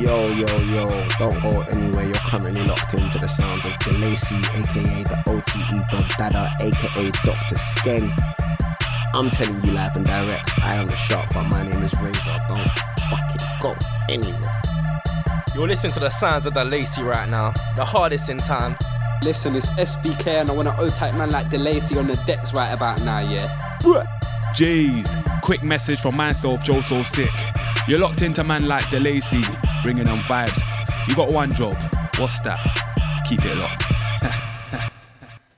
Yo, yo, yo, don't go anywhere. You're currently locked into the sounds of DeLacy, aka the OTE Don Dada, aka Dr. Skeng. I'm telling you live and direct. I am the shark, but my name is Razor. Don't fucking go anywhere. You're listening to the sounds of DeLacy right now, the hardest in time. Listen, it's SBK and I want an O-type man like DeLacy on the decks right about now, yeah? Bruh. Jeez, quick message from myself, Joe So Sick. You're locked into man like DeLacy, bringing on vibes. You got one job. What's that? Keep it locked.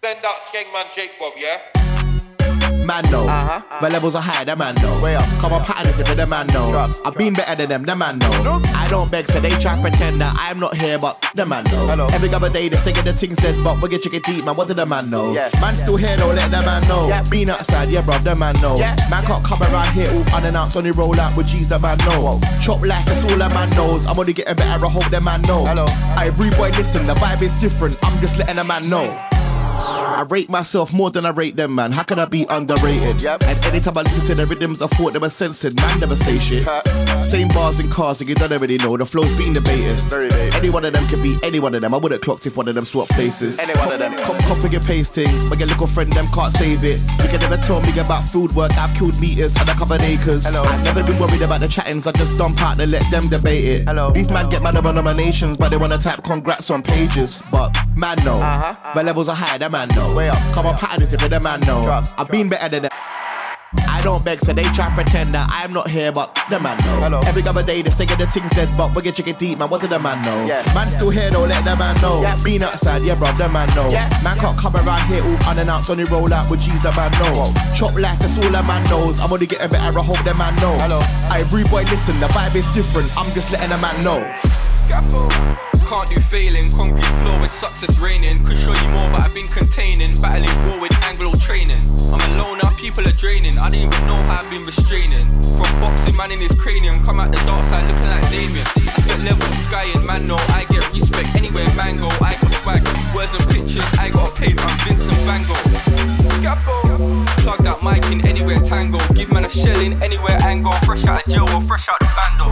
Send out Skengman Jake Bob, yeah? Man know, uh-huh. my levels are high, the man know. Way up. Come on, pattern if the man know. Drop, I've been better than them, the man know. I don't beg, so they try to pretend that I'm not here, but the man know. Hello. Every other day they say the things dead, but we get chicken deep, man. What did the man know? Yeah. Man still here, don't let the man know. Yeah. Been outside, yeah, bruv, the man know. Yeah. Man can't come around here all unannounced, only roll out with G's, the man know. Chop life, that's all the man knows. I'm only getting better, I hope the man know. Hello. I rude boy, listen, the vibe is different. I'm just letting the man know. I rate myself more than I rate them, man. How can I be underrated? Yep. And anytime I listen to the rhythms, I thought they were censored. Man never say shit. Same bars and cars, and you don't already know. The flow's been debated. Very. Any one of them can be any one of them. I would have clocked if one of them swapped places. Any one of them. Cop, copying and pasting, but your little friend them can't save it. You can never tell me about food work. I've killed meters and I covered acres. Hello. I've never been worried about the chattings. I just dump out and let them debate it. Hello. These man get mad about nominations, but they wanna type congrats on pages. But man no. Uh-huh. my levels are high. That man know. Way up. Come on, pattern is if the man know. Drop. I've been better than them. I don't beg, so they try pretend that I'm not here, but the man know. Hello. Every other day they say get the things dead, but we get chicken deep, man. What did the man know? Yeah. Man still here, don't let the man know. Yeah. Been outside, yeah, bruv, the man know. Yeah. Man can't come around here all unannounced, only roll out with G's, the man know. Chop life, that's all the man knows. I'm only getting better, I hope the man know. Hello. I rude boy, listen, the vibe is different. I'm just letting the man know. Can't do failing, concrete floor with success raining. Could show you more, but I've been containing. Battling war with Anglo training. I'm alone now, people are draining. I didn't even know how I've been restraining. From boxing, man in his cranium. Come out the dark side looking like Damien. I set level sky and man know I get respect anywhere man go. I got swag, words and pictures. I got a paper, I'm Vincent Van Gogh. Plug that mic in anywhere tango. Give man a shell in anywhere angle. Fresh out of jail or fresh out the bando.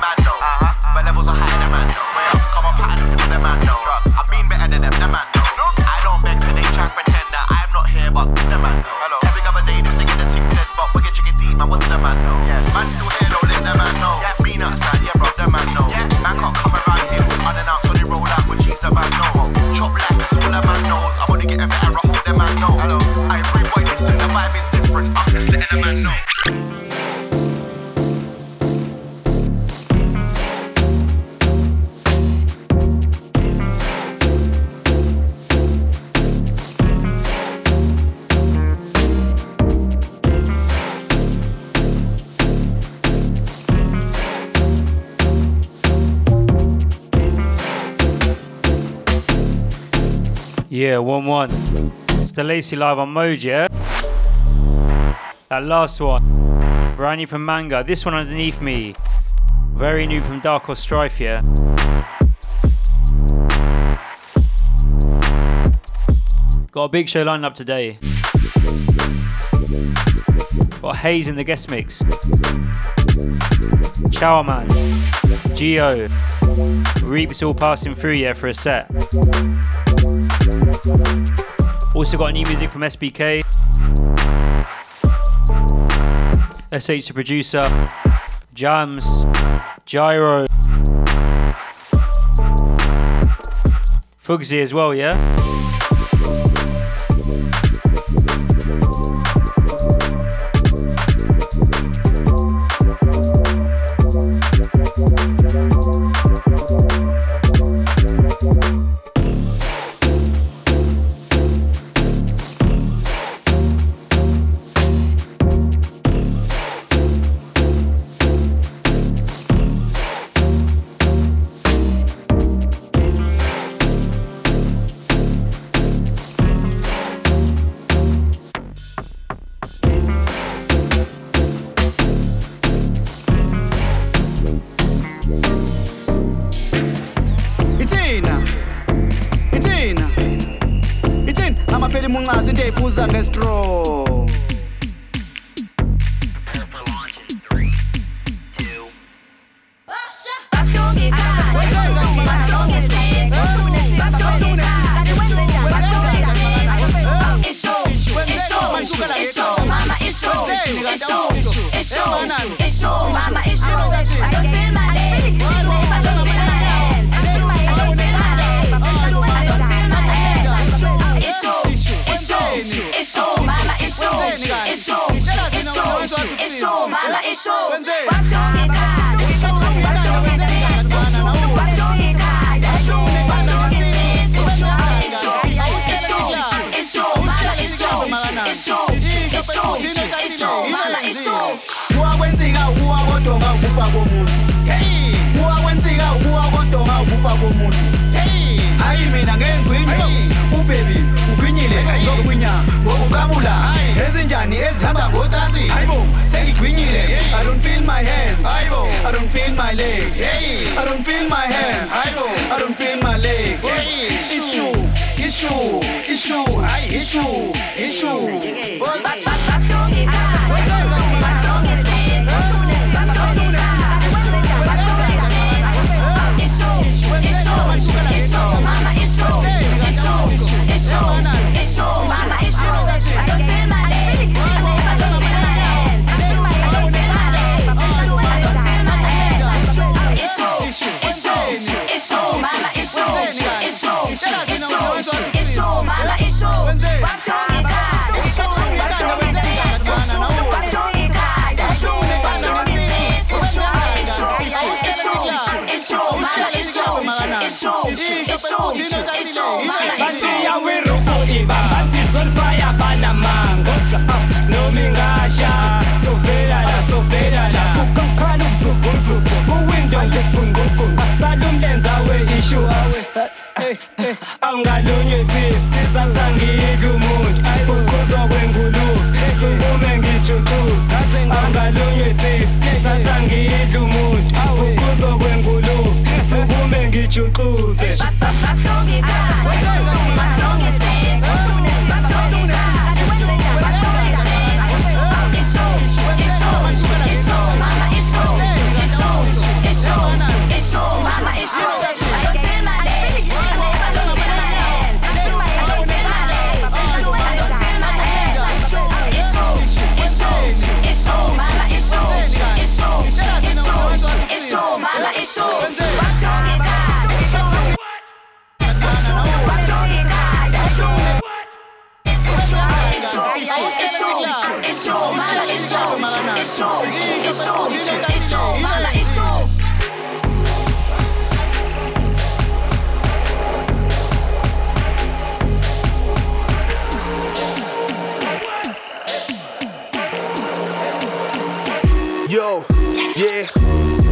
Man know. Uh-huh. My levels are high, the man know. Come on, pattern is the man. I've been better than them, the man. I don't beg, so they try pretend that I'm not here, but the man. Every other day they say the things dead, but we get chicken deep, man. What the man know? Man still here, don't let the man know. Been outside, yeah, bro, the man know. Man can't come around here unannounced, so they roll out with G's, the man know. Chop life, that's all the man knows. I'm only getting better, I hope the man know. I agree, boy, listen, the vibe is different. I'm just letting the man know. Yeah, 1 1. It's DeLacy live on Mode, yeah? That last one. Brand new from Manga. This one underneath me. Very new from Dark or Strife, yeah? Got a big show lined up today. Got Hayes in the guest mix. Chow Man. Geo. Reaps all passing through, yeah, for a set. Also got new music from SBK. SH the producer. Jams. Gyro. Fugsy as well, yeah? Yo, yeah.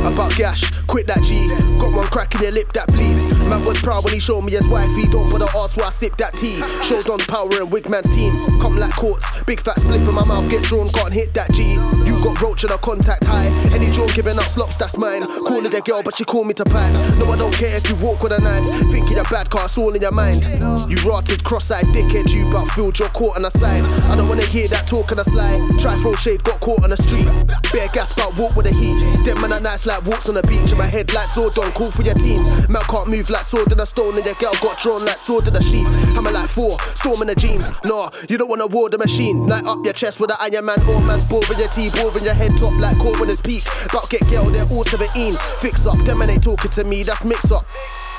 About gash, quit that G. Got one crack in your lip that bleeds. Man was proud when he showed me his wifey. Don't put the ass where I sip that tea. Showed on power and Wigman's team. Come like courts. Big fat split from my mouth, get drawn, can't hit that G. Got roach and a contact high. Any drawn giving up slops, that's mine. Call it a girl, but she call me to pipe. No, I don't care if you walk with a knife. Thinking you're bad, cause it's all in your mind. You rotted, cross-eyed dickhead, you but filled your court on the side. I don't wanna hear that talk on the slide. Try throw shade, got caught on the street. Bare gas, but walk with the heat. Them man are nice like walks on the beach. In my head like sword, don't call for your team. Man can't move like sword in a stone, and your girl got drawn like sword in a sheath. Hammer like four, storm in the jeans. Nah, you don't wanna war the machine. Light up your chest with an iron man, all man's boring your teeth, boring your head top like core in his peak. But get girl, they're all 17. Fix up, them and they talking to me, that's mix up.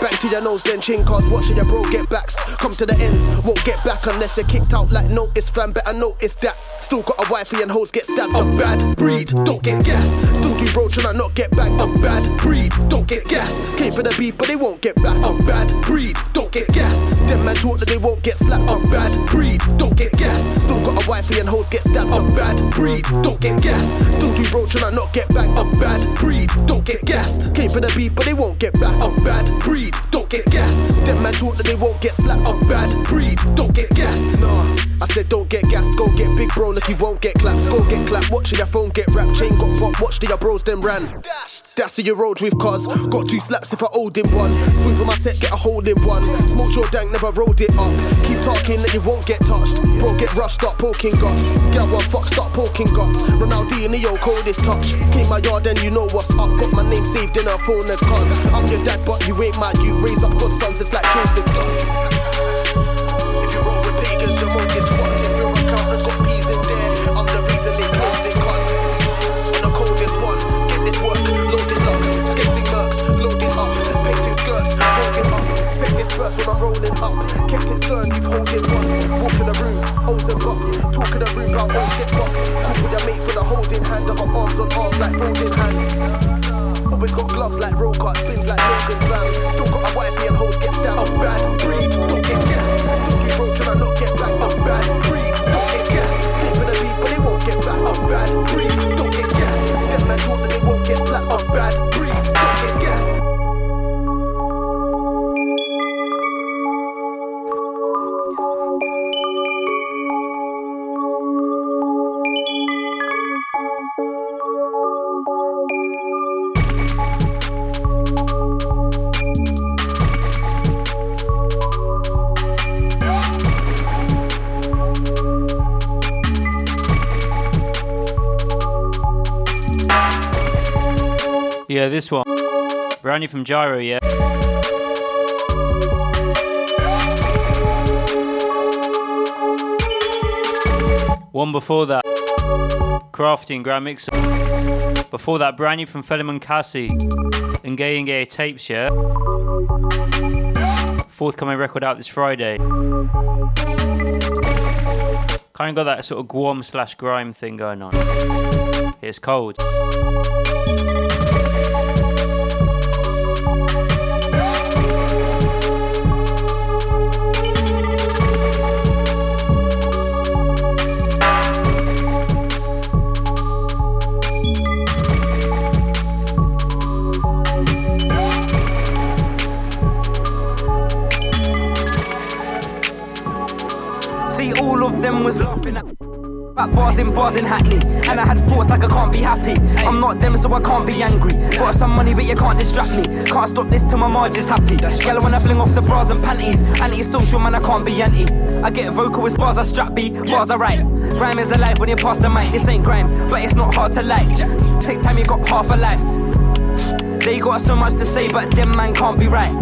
Back to your nose, then chin cars, watching your bro get backs. Come to the ends, won't get back unless you're kicked out like notice, fam. Better notice that. Still got a wifey and hoes get stabbed. I'm bad breed, don't get gassed. Still do trying to not get back. I'm bad breed, don't get gassed. Came for the beef, but they won't get back. I'm bad breed, don't get gassed. Them man talk that they won't get slapped. I'm bad breed, don't get gassed. Still got a wifey and hoes get stabbed. I'm bad breed, don't get gassed. Still do road trying to not get back. I'm bad breed, don't get gassed. Came for the beef, but they won't get back. I'm bad breed, don't get gassed. Them man talk that they won't get slapped. I'm bad breed, don't get gassed. Nah, I said don't get gassed. Go get big bro, like he won't get clapped. Go get clapped. Watching your phone get wrapped. Chain got popped. Watch the your bros them ran. That's your road with cuz. Got two slaps if I owed him one. Swing for my set, get a hold in one. Smoke your dank, never rolled it up. Keep talking that you won't get touched. Bro, get rushed up, poking guts. Get one fuck, start poking guts. Ronaldinho, coldest touch. Came my yard and you know what's up. Got my name saved in her phone as cuz. I'm your dad, but you ain't my you. Raise up good sons, it's like Joseph does. Kept it stern, you hold it one. Walk in the room, and box. Talk in the room, got O's get box. Cool with your mate for the holding hand. Of my arms on arms like holding hands. Always got gloves like roll cut, spins like Logan Brown. Still got a wifey and hoes get down. I'm bad, breathe, don't get gas. Don't you roll, tryna not get back. I'm bad, breathe, don't get gas. Talk for the people, they won't get back. I'm bad, breathe, don't get gas. Them man talk that they won't get flat. I'm bad, Yeah, this one. Brand new from Gyro, yeah. One before that, Crafting and Grand Mixer. Before that, brand new from Felaman Cassie and Gay and Gay Tapes, yeah. Forthcoming record out this Friday. Kind of got that sort of Guam slash grime thing going on. It's cold. Back bars in bars in Hackney, and I had thoughts like I can't be happy. I'm not them, so I can't be angry. Got some money, but you can't distract me. Can't stop this till my margin's happy. Girl, when I fling off the bras and panties, anti-social man, I can't be anti. I get vocal with bars, I strap B, bars I write. Grime is alive when you pass the mic. This ain't grime, but it's not hard to like. Take time, you got half a life. They got so much to say, but them man can't be right.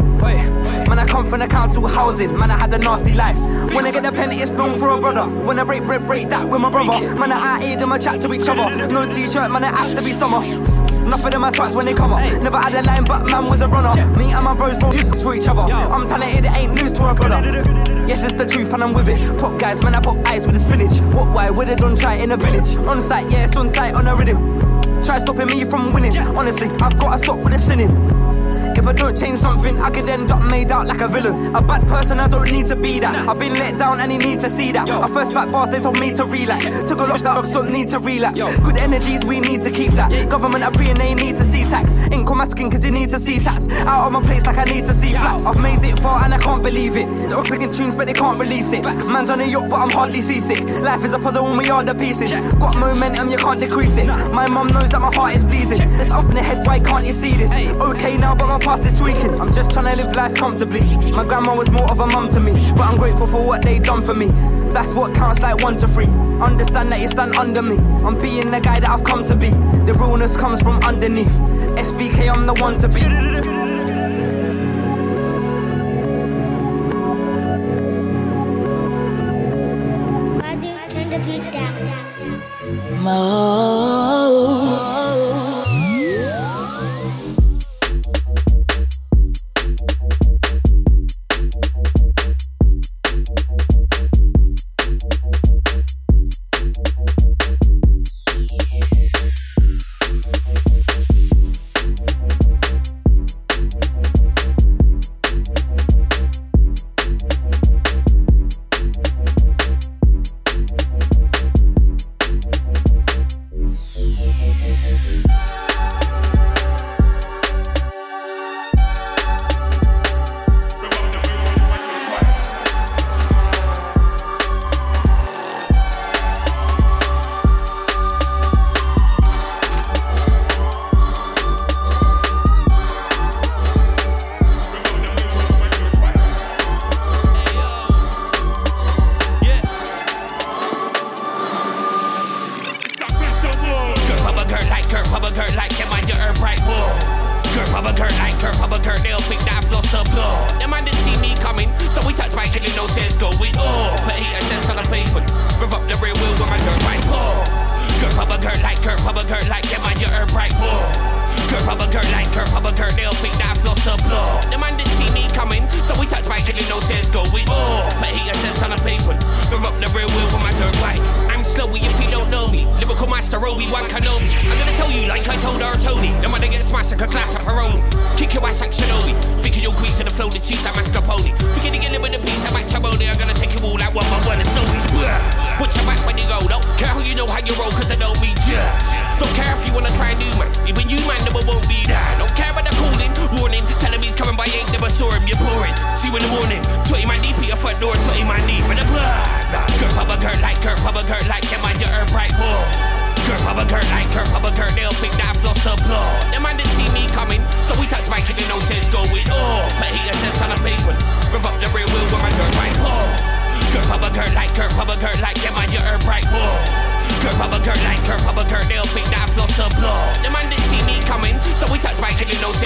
Man, I come from the council housing. Man, I had a nasty life. When I get the pen, it's long for a brother. When I break bread, break that with my brother. Man, I aid them, I chat to each other. No t-shirt, man, it has to be summer. Enough of them I twats when they come up. Never had a line, but man was a runner. Me and my bros roll useless for each other. I'm talented, it ain't news to a brother. Yes, it's the truth, and I'm with it. Pop guys, man, I pop ice with the spinach. What, why, with it on try in a village. On site, yeah, it's on site, on a rhythm. Try stopping me from winning. Honestly, I've gotta stop with the sinning. If I don't change something, I could end up made out like a villain. A bad person, I don't need to be that. I've been let down and you need to see that. Our first fat bars, they told me to relax. Took a lot of dogs, don't need to relapse. Good energies, we need to keep that. Government are and they need to see tax. Ink Income asking cause you need to see tax. Out of my place like I need to see flats. I've made it far and I can't believe it. The oxygen tunes, but they can't release it. Man's on a yacht, but I'm hardly seasick. Life is a puzzle and we are the pieces. Got momentum, you can't decrease it. My mum knows that my heart is bleeding. It's off in the head, why can't you see this? Okay now, but my past is tweaking. I'm just trying to live life comfortably. My grandma was more of a mum to me, but I'm grateful for what they done for me. That's what counts like one to three. Understand that you stand under me. I'm being the guy that I've come to be. The realness comes from underneath. SBK, I'm the one to be. Turn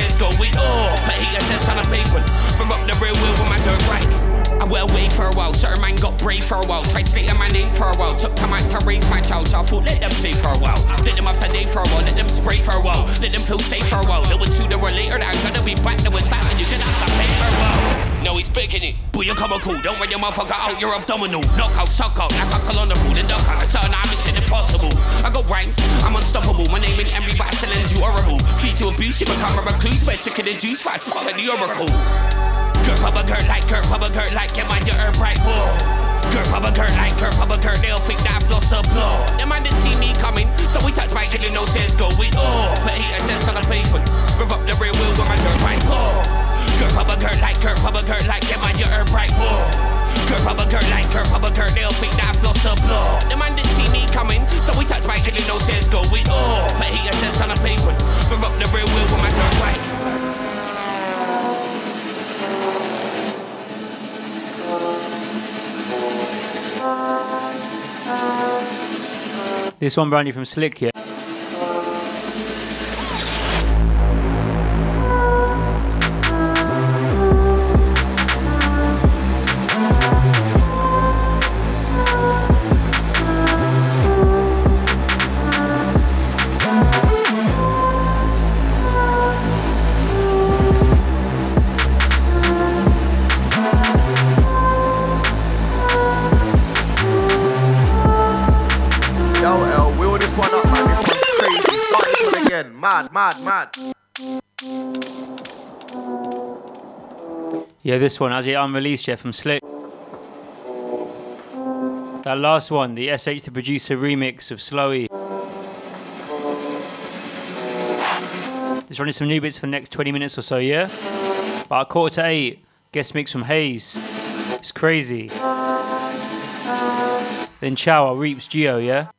kid and no sense going off. But he sense on a paper. Rev up the real wheel with my dirt right. I went away for a while, certain man got brave for a while. Tried stating my name for a while, took time out to raise my child. So I thought, let them play for a while. Let them have to day for a while, let them spray for a while. Let them feel safe for a while. There was sooner or later that I'm gonna be back. There was that, and you're gonna have to pay for a while. No, he's picking it. Boy, you come cool. Don't run your motherfucker out your abdominal. Knockout, suck out, like a on the food and duck out. Certain I'm mission impossible. I got rhymes, I'm unstoppable. My name in every battle still ends you horrible. Feed to abuse, you become a recluse. Spread chicken and juice, fast, follow the oracle. Kurt Papa girl like Kurt Papa Kurt like him on your earn bright wall. Kurt Papa Kurt like Kurt Papa Kurt, they'll think that I've lost a blood. Them man didn't see me coming, so we touch my killing no sense going off. But he a sense on a paper. Rev up the real wheel with my dirt right wall. Kurt Papa Kurt like Kurt Papa Kurt like him on your earn bright wall. Kurt Papa Kurt like Kurt Papa Kurt, they'll think that I've lost blood. Them man didn't see me coming, so we touch my killing no sense going off. Oh. But he a sense on a paper. Rev up the real wheel with my dirt right. This one brand new from Slick here. Yo, Yeah, this one as it unreleased yet from Slick. That last one, the SH the producer remix of Slowy. Just running some new bits for the next 20 minutes or so, yeah? About a quarter to eight, guest mix from Hayes. It's crazy. Then Chow, Reaps Geo, yeah?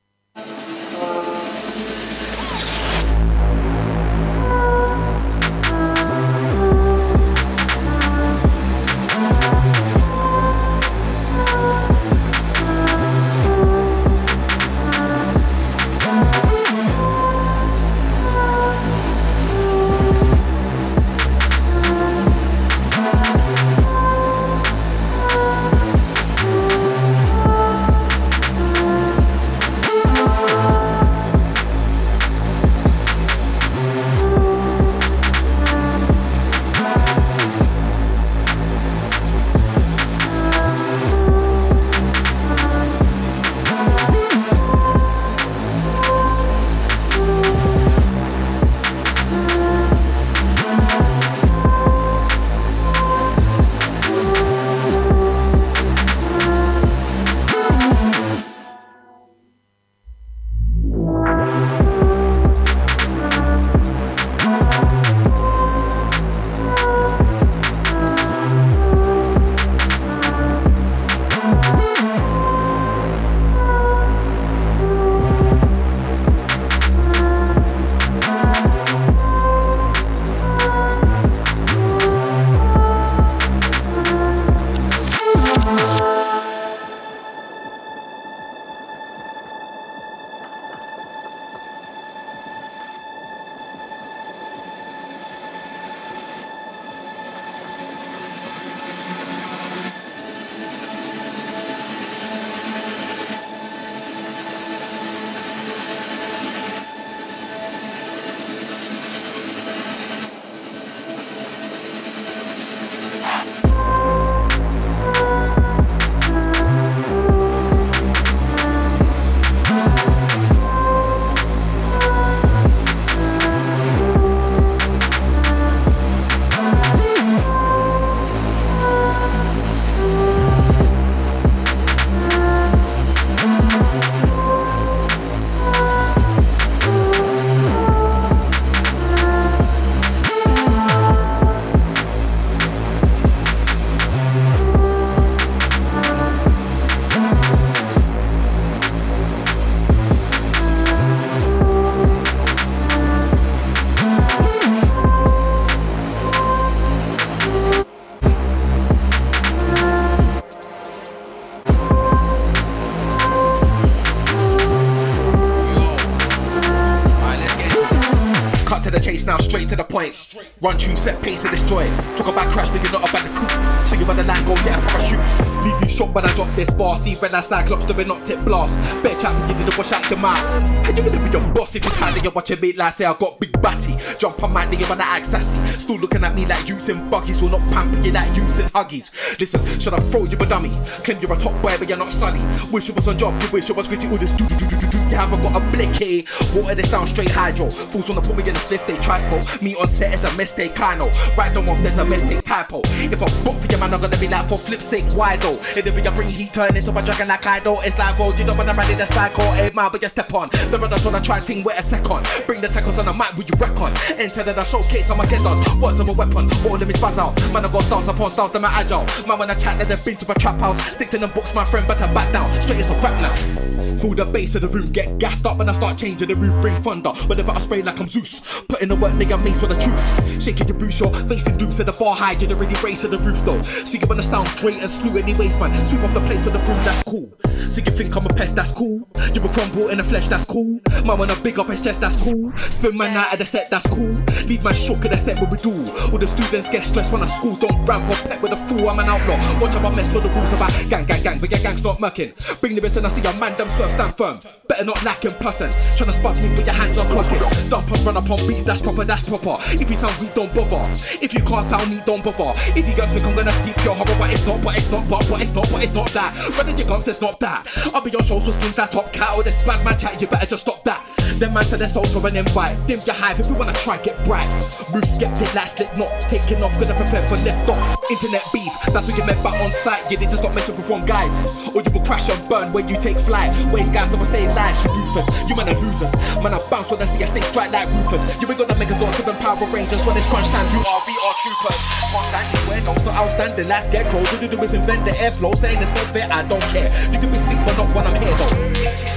Friend I cyclops, the not tip blast. Bear when you didn't wash out your mouth. How you gonna be a boss if you tired of your watching me like say I got big batty? Jump on my nigga when I act sassy. Still looking at me like using buggies. Will not pamper you like using huggies. Listen, should I throw you a dummy? Claim you're a top boy, but you're not sunny. Wish you was on job, you wish you was gritty. All this do do do do do. You haven't got a blicky. Water this down straight hydro. Fools wanna put me in a spliff, they try smoke. Me on set is a mistake, I know. Write them off, there's a mistake typo. If I book for your man, I'm gonna be like for flip sake, why though? If the bigger bring heat, turn into a dragon like I do. It's like, oh, you don't wanna rally the cycle, eight mile, but you step on. The brothers wanna try ting with a second. Bring the tackles on the mic, will you reckon? Enter the showcase, I'ma get done. Words of a weapon, all of me spaz out. Man, I got stars upon stars, them are my agile. Man, when I chat, that they've been to a trap house. Stick to them books, my friend, better back down. Straight as a rap now. Through the base of the room, get gassed up when I start changing the room, bring thunder. Whenever I spray like I'm Zeus, put in the work, nigga, mace with a truth. Shaking your boots, you're facing dukes at the bar high, you're already racing the roof though. So you wanna sound great and slew anyways, man. Sweep up the place of the room, that's cool. So you think I'm a pest, that's cool. You will crumble in the flesh, that's cool. Man, I big up his chest, that's cool. Spin man out of the set, that's cool. Leave man shook in the set, what we do. All the students get stressed when I school, don't ramp or pet with a fool, I'm an outlaw. Watch how I mess with the rules about gang, gang, gang, but your gang's not mucking. Bring the best and I see a man, them swerve, stand firm. Better not lack in person. Tryna spot me with your hands on clocking. Dump and run up on beats, that's proper, that's proper. If you sound weak, don't bother. If you can't sound neat, don't bother. If you guys think I'm gonna sleep your horror, but it's not, but it's not, but, but it's not, but it's not that. Brother, your guns, it's not that. I'll be on shows with skins that top cat or this bad man chat, you better just stop that. Them man said their souls for an invite. Dim your hype if you wanna try, get bright. Move skeptic, like slip not taking off, gonna prepare for lift off. Internet beef, that's what you meant by on site. You need to stop messing with wrong guys. Or you will crash and burn when you take flight. Waste guys never say lies, you ruthless. You man are losers. Man, I bounce when I see a snake strike like roofers. You ain't got the Megazord to them Power Rangers when it's crunch time. You are VR troopers. Can't stand no, it's not outstanding. Like scarecrows, all you do is invent the airflow. Saying it's not fair, I don't care. You can be sick, but not when I'm here though.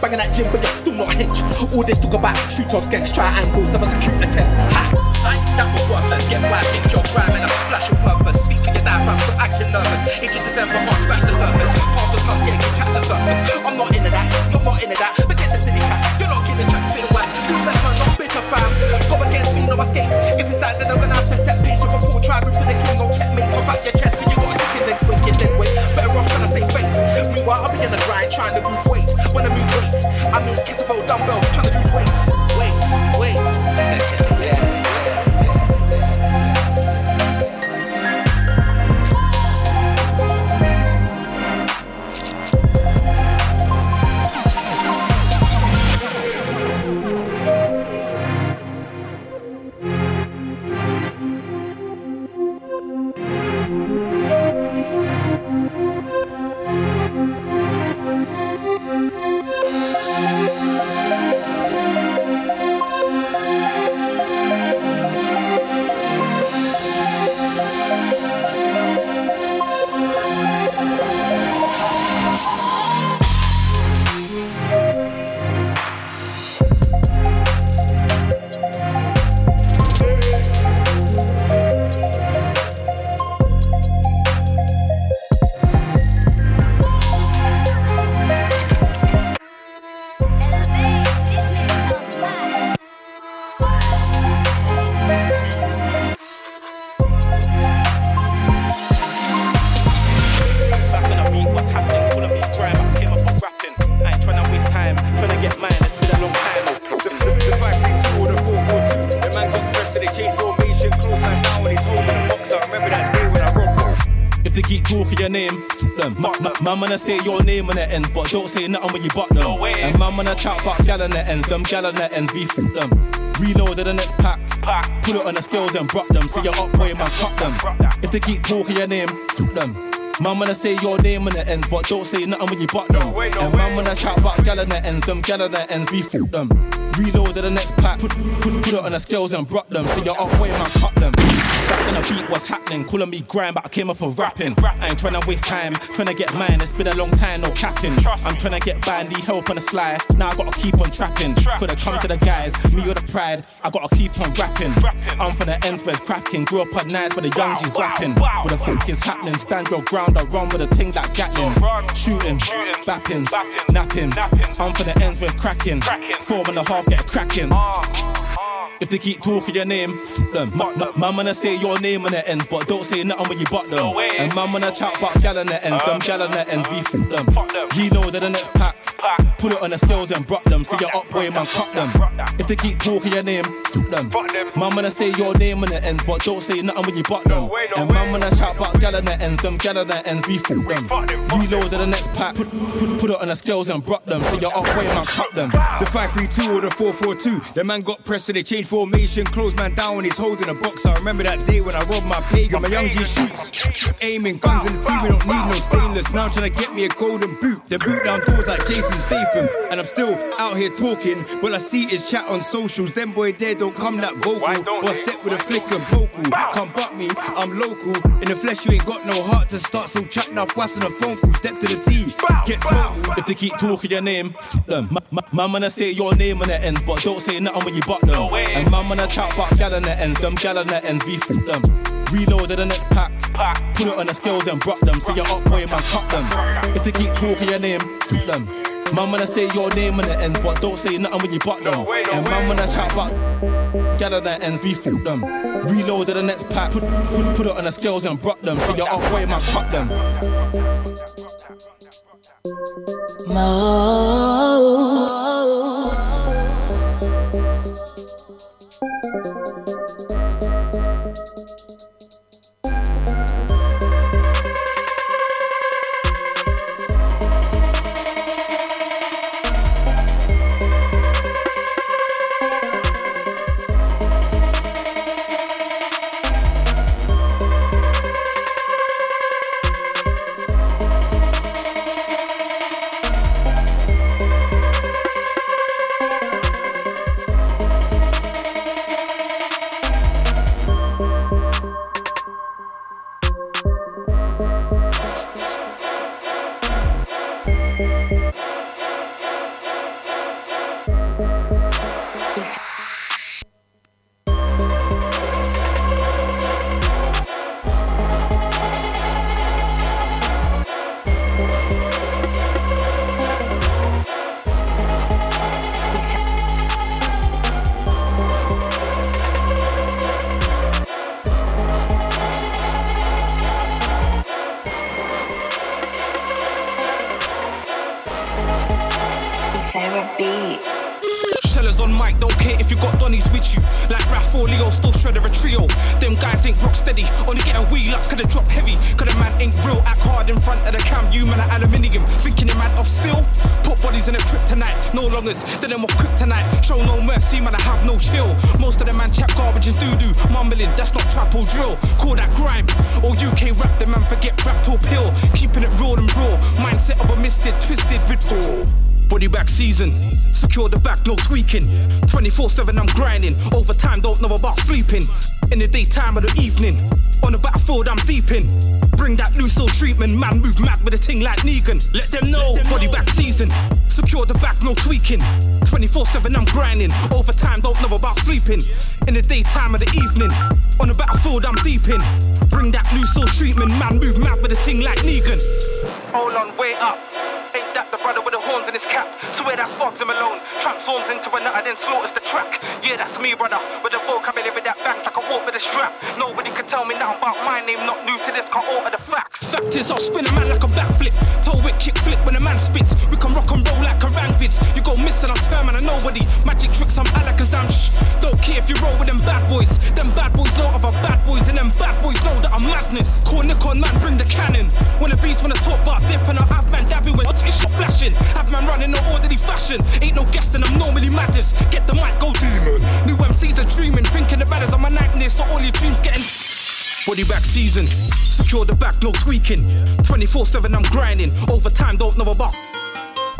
Banging that gym, but you're still not hinge. All this talk about shoot off skanks, triangles, that was a cute attempt. Ha! Sight, that was worthless. Get why I think you're rhyming a flash of purpose. Speak for your diaphragm, stop acting nervous. Inches to December, heart scratch the surface. Pass the tongue, yeah, you chat to serpents. I'm not into that, you're not into that. Forget the silly chat, you're not killing tracks, spin wise. Do better, not bitter, fam. Go against me, no escape. If it's that, then I'm gonna have to set pace with a poor tribe. To the king, no checkmate. Puff out your chest, but you got Better off. Meanwhile, I'll be in the grind trying to lose weight. When I move weight, I mean kettlebell dumbbells trying to lose weight. Weight, weights. Ma- ma- Man wanna say your name on the ends, but don't say nothing when you butt them. And man wanna chat about gal on the ends, them gal on the ends, we f them. Reload to the next pack, put it on the scales and brock them. See your up boy, man, cut them. If they keep talking your name, them. Man wanna say your name on the ends, but don't say nothing when you butt them. And man wanna chat about gal on the ends, them gal on the ends, we f them. Reload to the next pack, put, put, put it on the scales and brock them. See your up boy, man, cut them. Back in the beat, what's happening? Calling me grind, but I came up with rapping. I ain't trying to waste time, trying to get mine. It's been a long time, no capping. I'm trying to get by, need help on the sly. Now I gotta keep on trapping. Coulda come to the guys, me or the pride. I gotta keep on rapping. I'm from the ends where it's cracking. Grew up on nights where the young G's rapping. What the fuck is happening? Stand your ground, I run with a ting that Gatlins. Shooting, bapping, napping. I'm from the ends where cracking. Four and a half, get cracking. If they keep talking your name, them. Ma- ma- Man, wanna say your name on the ends, but don't say nothing when you butt them. And man, wanna chat about gal on the ends, them gal on the ends, we f them. Reload the next pack. Put it on the scales and brock them. See your up boy, man, cut them. If they keep talking your name, f them. Man, wanna say your name on the ends, but don't say nothing when you butt them. And man, wanna chat about gal on the ends, them gal on the ends, we f them. Reload the next pack. Put, put, put it on the scales and brock them. See your up boy, man, cut them. The 532 or the 442. The man got pressed so they changed formation. Closed man down when he's holding a box. I remember that day when I robbed my pagan. My young G shoots. Aiming guns in the team, we don't need no stainless. Now I'm trying to get me a golden boot. Then boot down doors like Jason Statham. And I'm still out here talking. But I see his chat on socials. Them boy there don't come that vocal. Or step with a flick and vocal. Come butt me, I'm local. In the flesh, you ain't got no heart to start. So chat now, what's on a phone call. Step to the T. Get total. If they keep talking your name, them. Ma- ma- Man, wanna say your name on the ends, but don't say nothing when you butt them. And man, wanna chat about gal on the ends, them gal on the ends, we f them. Reload to the next pack. Put it on the scales and brock them. See your up boy, man, cut them. If they keep talking your name, f them. Man, wanna say your name on the ends, but don't say nothing when you butt them. And man, wanna chat about gal on the ends, we f them. Reload to the next pack. Put, put, put it on the scales and brock them. See your up boy, man, cut them. Shellers です。No tweaking. 24 7, I'm grinding. Overtime, don't know about sleeping. In the daytime or the evening, on the battlefield, I'm deep in. Bring that loose soul treatment, man, move mad with a ting like Negan. Let them know, body back season, secure the back, no tweaking. 24 7, I'm grinding. Overtime, don't know about sleeping. In the daytime or the evening, on the battlefield, I'm deep in. Bring that loose soul treatment, man, move mad with a ting like Negan. Hold on, wait up. Ain't that the brother with the horns in his cap? Swear that's Fox him Transforms into a nutter, then slaughters the track. Yeah, that's me, brother. With the vocabulary that bank like a walk with a strap. Nobody can tell me nothing about my name. Not new to this, can't alter the is, I'll spin a man like a backflip. Toe whip, kick flip when a man spits. We can rock and roll like a vids. You go missing, I'll turn man, I nobody. Magic tricks, I'm Alakazam. Shh. Don't care if you roll with them bad boys. Them bad boys know of a bad boys, and them bad boys know that I'm madness. Call Nick on man, bring the cannon. When the beast wanna talk about dip and I have man dabbing when it's shot flashing. Have man running in orderly fashion. Ain't no guessing, I'm normally madness. Get the mic, go demon. New MCs are dreaming, thinking the baddest on my nightmare, so all your dreams getting. Body back season, secure the back, no tweaking. 24 7, I'm grinding. Overtime, don't know about.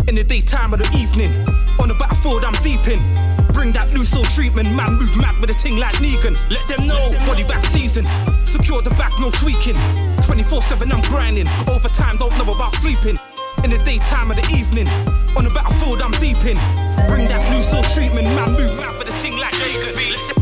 In the daytime or the evening, on the battlefield, I'm deep in. Bring that loose soul treatment, man, move mad with a ting like Negan. Let them know, body back season, secure the back, no tweaking. 24 7, I'm grinding. Overtime, don't know about sleeping. In the daytime or the evening, on the battlefield, I'm deep in. Bring that loose soul treatment, man, move mad with a ting like Negan.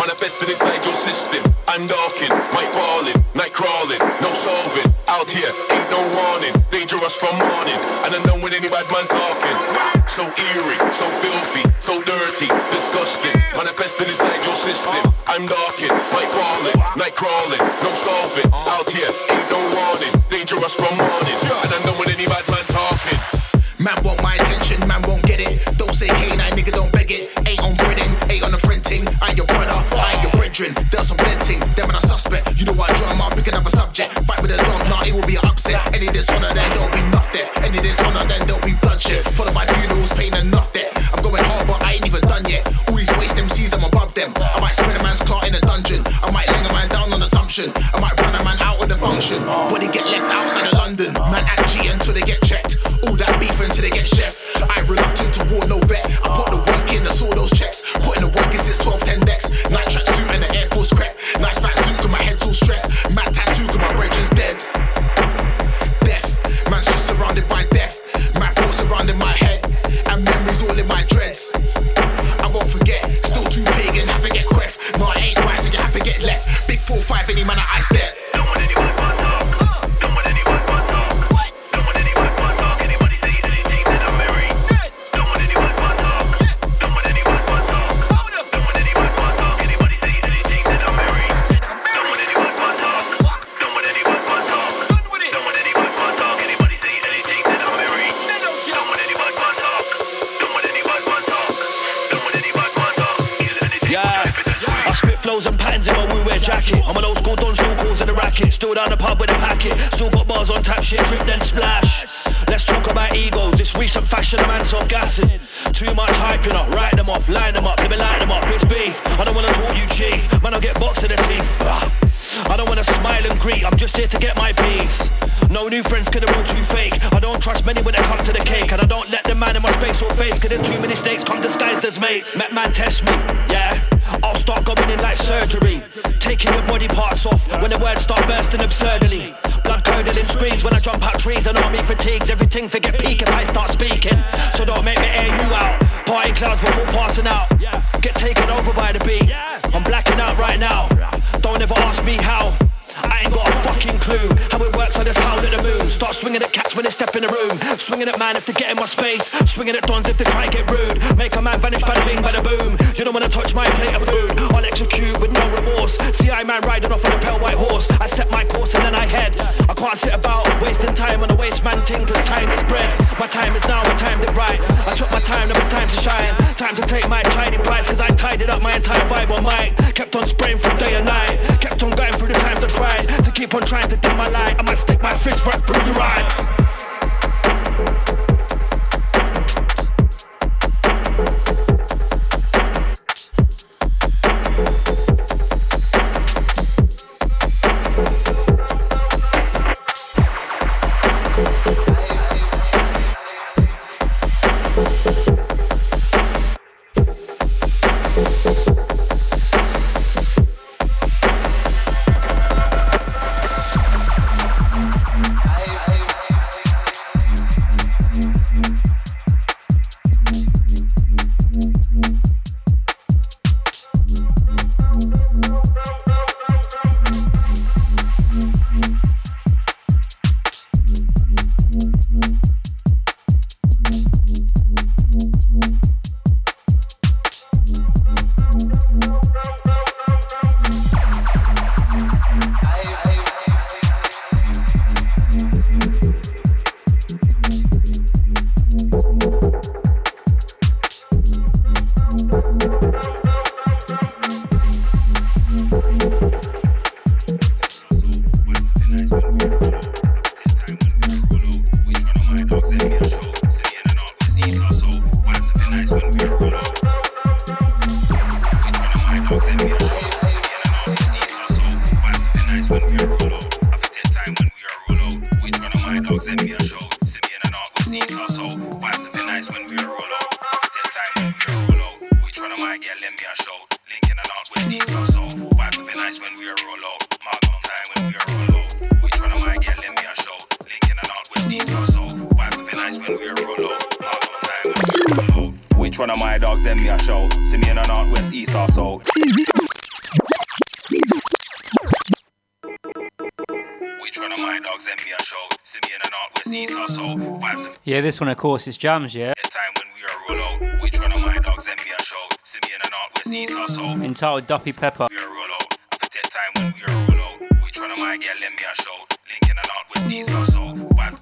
Manifested inside your system. I'm darking, night balling, night crawling, no solving. Out here, ain't no warning. Dangerous from morning, and I don't know when any bad man talking. So eerie, so filthy, so dirty, disgusting. Manifested inside your system. I'm darking, night balling, night crawling, no solving. Out here, ain't no warning. Dangerous from morning, and I don't know when any bad I ain't. There's some dead ting, them and a suspect. You know what drama, pick a subject. Fight with a dog, nah, it will be an upset. Any dishonor, then there'll be enough death. Any dishonor, then there'll be bloodshed. Follow my funerals, paying enough debt. I'm going hard, but I ain't even done yet. All these waste MCs, I'm above them. I might spin a man's clout in a dungeon. I might ling a man down on assumption. I might run a man out of the function. He get left outside of London. Man act G until they get checked. All that beef until they get chef. Met man test me, yeah. I'll start going in like surgery. Taking your body parts off when the words start bursting absurdly. Blood curdling screams when I jump out trees and army fatigues. Everything forget peak if I start speaking. Swinging at man if they get in my space. Swinging at dons if they try and get rude. Make a man vanish by the bing, by the boom. You don't wanna touch my plate of food. I'll execute with no remorse. See, I man riding off on a pale white horse. I set my course and then I head. I can't sit about wasting time on a waste man thing, cause time is bread. My time is now, I timed it right. I took my time, now it's time to shine. Time to take my tiny prize, cause I tidied up my entire vibe on mic. Kept on spraying through day and night. Kept on going through the times I tried to keep on trying to dim my light. I might stick my fist right through your eye. sneeze. So, so, vibes feel nice when we roll roll. Which one of my dogs then me a show? See me in the east or south. Yeah, this one, of course, is Jams, yeah? Entitled Duppy Pepper.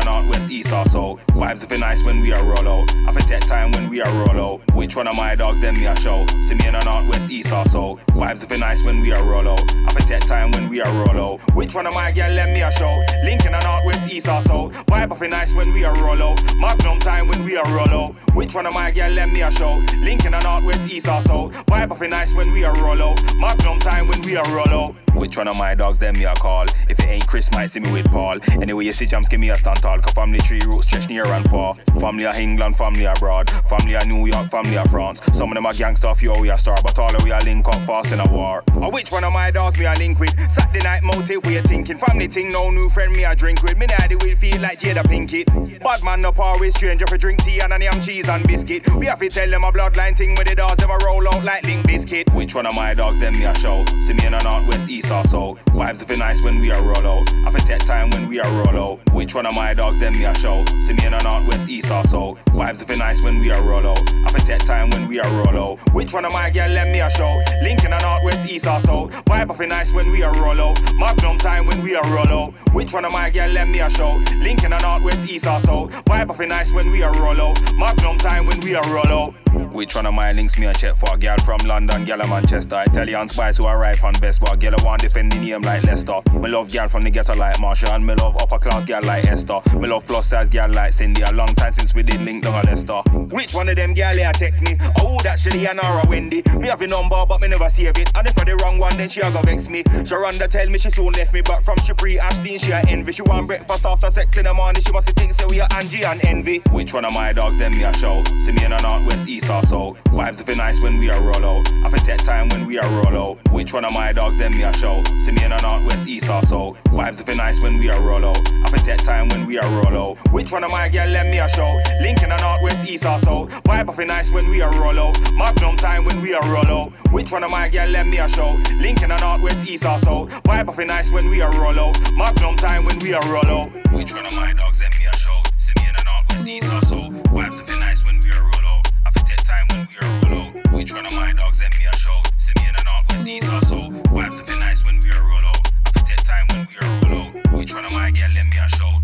the north, west, east, or south. Vibes of it nice when we are roll out. I fi take time when we are roll out. Which one of my dogs, them me a show. See me in the north, west, east, or south. Vibes of it nice when we are roll out. I fi take time when we are roll out. Which one of my girl, let me a show. Link in the north, west, east, or south. Vibe of it nice when we are roll out. Magnum time when we are roll out. Which one of my girl, let me a show. Link in the north, west, east, or south. Vibe of it nice when we are roll out. Magnum time when we are roll out. Which one of my dogs, them me a call? If it ain't Chris, might see me with Paul. Anyway, you see jams, give me a stand Cause family tree roots stretch near and far. Family of England, family abroad. Family of New York, family of France. Some of them are gangsta, yo, we a star. But all of we a link up fast in a war. Which one of my dogs me a link with? Saturday night motive, we a thinking. Family thing, no new friend me a drink with. Me daddy will feel like Jada Pinkett. Bad man no power stranger for drink tea and a yam cheese and biscuit. We have to tell them a bloodline thing with the dogs, them a roll out like link biscuit. Which one of my dogs, them me a show? See me in the north, west, east or south. Vibes if nice when we are roll out. I fi take time when we are roll out. Which one of my dogs, them me a show? See me in the north, west, east or south. Vibes if it nice when we are roll out. I take time when we are roll out. Which one of my girl, let me a show? Link in the north, west, east or south. Vibe if it nice when we are roll out. Mark Magnum time when we are roll out. Which one of my girl, let me a show? Link in the north, west, east or south. Vibe if it nice when we are roll out. Mark Magnum time when we are roll out. Which one of my links me a check for a girl from London, girl of Manchester, Italian spice who are ripe on best, but girl I want defend the name like Leicester. Me love girl from the ghetto like Marsha, and me love upper class girl like Esther. Me love plus size girl like Cindy. A long time since we did link down a Leicester. Which one of them girl here text me? Oh, that Shelly or Wendy. Me have a number, but me never save it. And if I the wrong one, then she a go vex me. Sharonda tell me she soon left me, but from she pre Ashley, she a envy. She want breakfast after sex in the morning. She must think say we are Angie and Envy. Which one of my dogs them me a show? In the north, west, east or south. Vibes if nice when we are roll out. I fi take time when we are roll out. Which one of my dogs them me a show? In the north, west, east or south. Vibes if nice when we are roll out. I fi take time when we are roll out. Which one of my girl let me a show? Link in the north, west, east or south. Vibe if it nice when we are roll out. Magnum time when we are roll out. Which one of my girl let me a show? Link in the north, west, east or south. Vibe if it nice when we are roll out. Magnum time when we are roll out. Which one of my dogs let me a show? Me in the east or south. Vibes if it nice when we are roll out. I take time when we are roll out. Which one of my dogs let me a show? See me in the north, west, east or south. Vibes if it nice when we are roll out. I take time when we are roll out. Which one of my girl let me a show?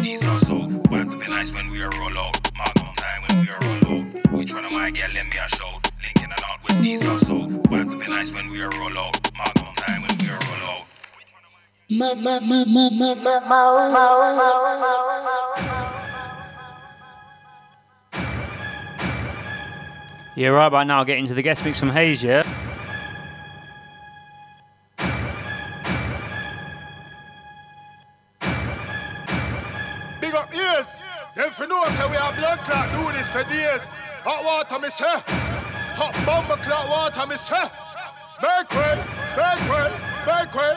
Link in the north, west, east or south. Vibes if nice when we are roll out. Magnum time when we are roll out. Which one of my girl let me a show? Link in the north, west, east or. Vibes if nice when we are roll out. Magnum time when we are roll out. Ma ma ma ma ma ma ma ma ma Yeah, right about now, getting to the guest mix from Hayes, yeah? Know say we are blood clot do this for days. Hot water, me say. Hot bomber clot water, me say. Make way, make way, make way.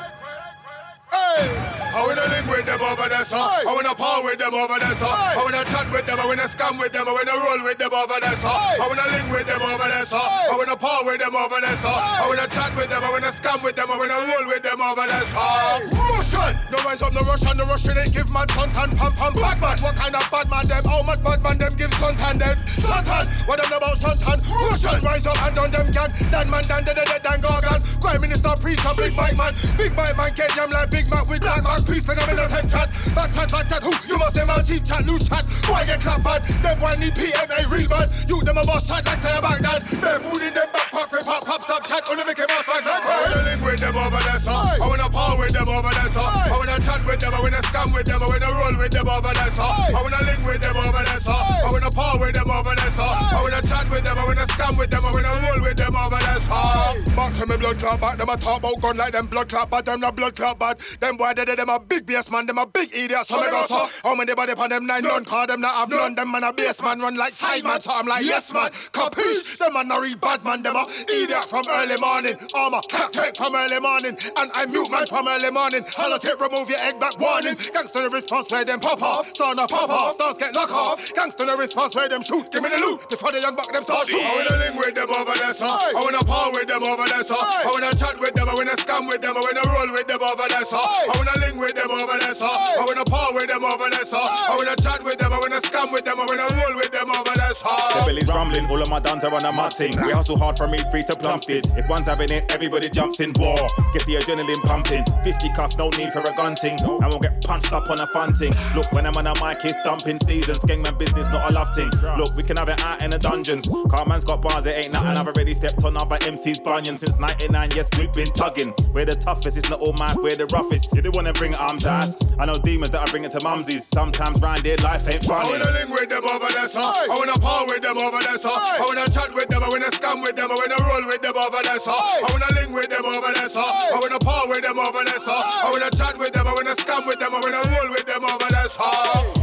Hey, I wanna link with them over there, sir. I wanna power with them over there, sir. I wanna chat with them, I wanna scam with them, I wanna roll with them over there, sir. I wanna link with them over there, sir. I wanna power with them over there, sir. I wanna chat with them, I wanna scam with them, I wanna roll with them over there, sir. Russian, no rise up, no Russian, no Russian ain't give man content, pam pam bad man. What kind of bad man them? How much bad man them give content them? Satan, what them about Satan? Russian, rise up and on them gang. Dan man, dan dan dan dan dan gargan. Prime Minister, preacher, big bike man, big bike man, get them like big Mac with black man. Peace, I'm in the head chat. Back chat, back chat. Who you must say man, cheap chat, loose chat. Why get clap bad? Them one need PMA real bad. You them a boss chat like say a Baghdad. Bare food in them backpack, rip pop pop stop chat. Only make him off back. I wanna link with them over there, sir. I wanna power with them over there, sir. I wanna chat with them, I wanna scam with them, I wanna roll with them over there, sir. I wanna link with them over there, sir. I wanna power with them over there, sir. I wanna chat with them, I wanna scam with them, I wanna roll with them over there, sir. Back say me blood clot bad. Them a talk about gun like them blood clot bad. Them not blood clot bad. Them boy they them a big bass man. Them a big idiot. So me go so. How many body pon them nine none? Cause them not have none. Them man a bass man run like side man. So I'm like yes man. Capiche? Them man not read bad man. Them a idiot from early morning. Armor cat take from early morning. And I mute man from early morning. Hello take remove your egg back warning. Gangster the response where them pop off. Son of pop off. Stars get knock off. Gangster the response where them shoot. Give me the loot before the young buck them start shoot. I wanna link with them over there, sir. I wanna par with them over there, sir. I wanna chat with them. I wanna scam with them. I wanna roll with them over there, sir. I wanna link with them over there, sir. I wanna par with them over there, sir. I wanna chat with them. I wanna scam with them. I wanna roll with them over there, sir. The belly's rumbling, all of my dons are on a matting. We hustle hard from eight free to Plumstead. If one's having it, everybody jumps in. War, get the adrenaline pumping. 50 cuffs, no need for a gunting. I won't get punched up on a fun thing. Look, when I'm on a mic, it's dumping season. Skengman business, not a love thing. Look, we can have it out in the dungeons. Car man's got bars, it ain't nothing. I've already stepped on other MC's bunion since 99. Yes, we've been tugging. We're the toughest, it's not all mad, we're the roughest. You do wanna bring arms ass. I know demons that I bring it to mumsies. Sometimes round here, life ain't funny. I wanna link with them over there, sir. I wanna par with them over there, sir. I wanna chat with them. I wanna scam with them. I wanna roll with them over there, sir. I wanna link with them over there, sir. I wanna par with them over there, sir. I wanna chat with them. I wanna scam with them. I wanna roll with them over there, sir.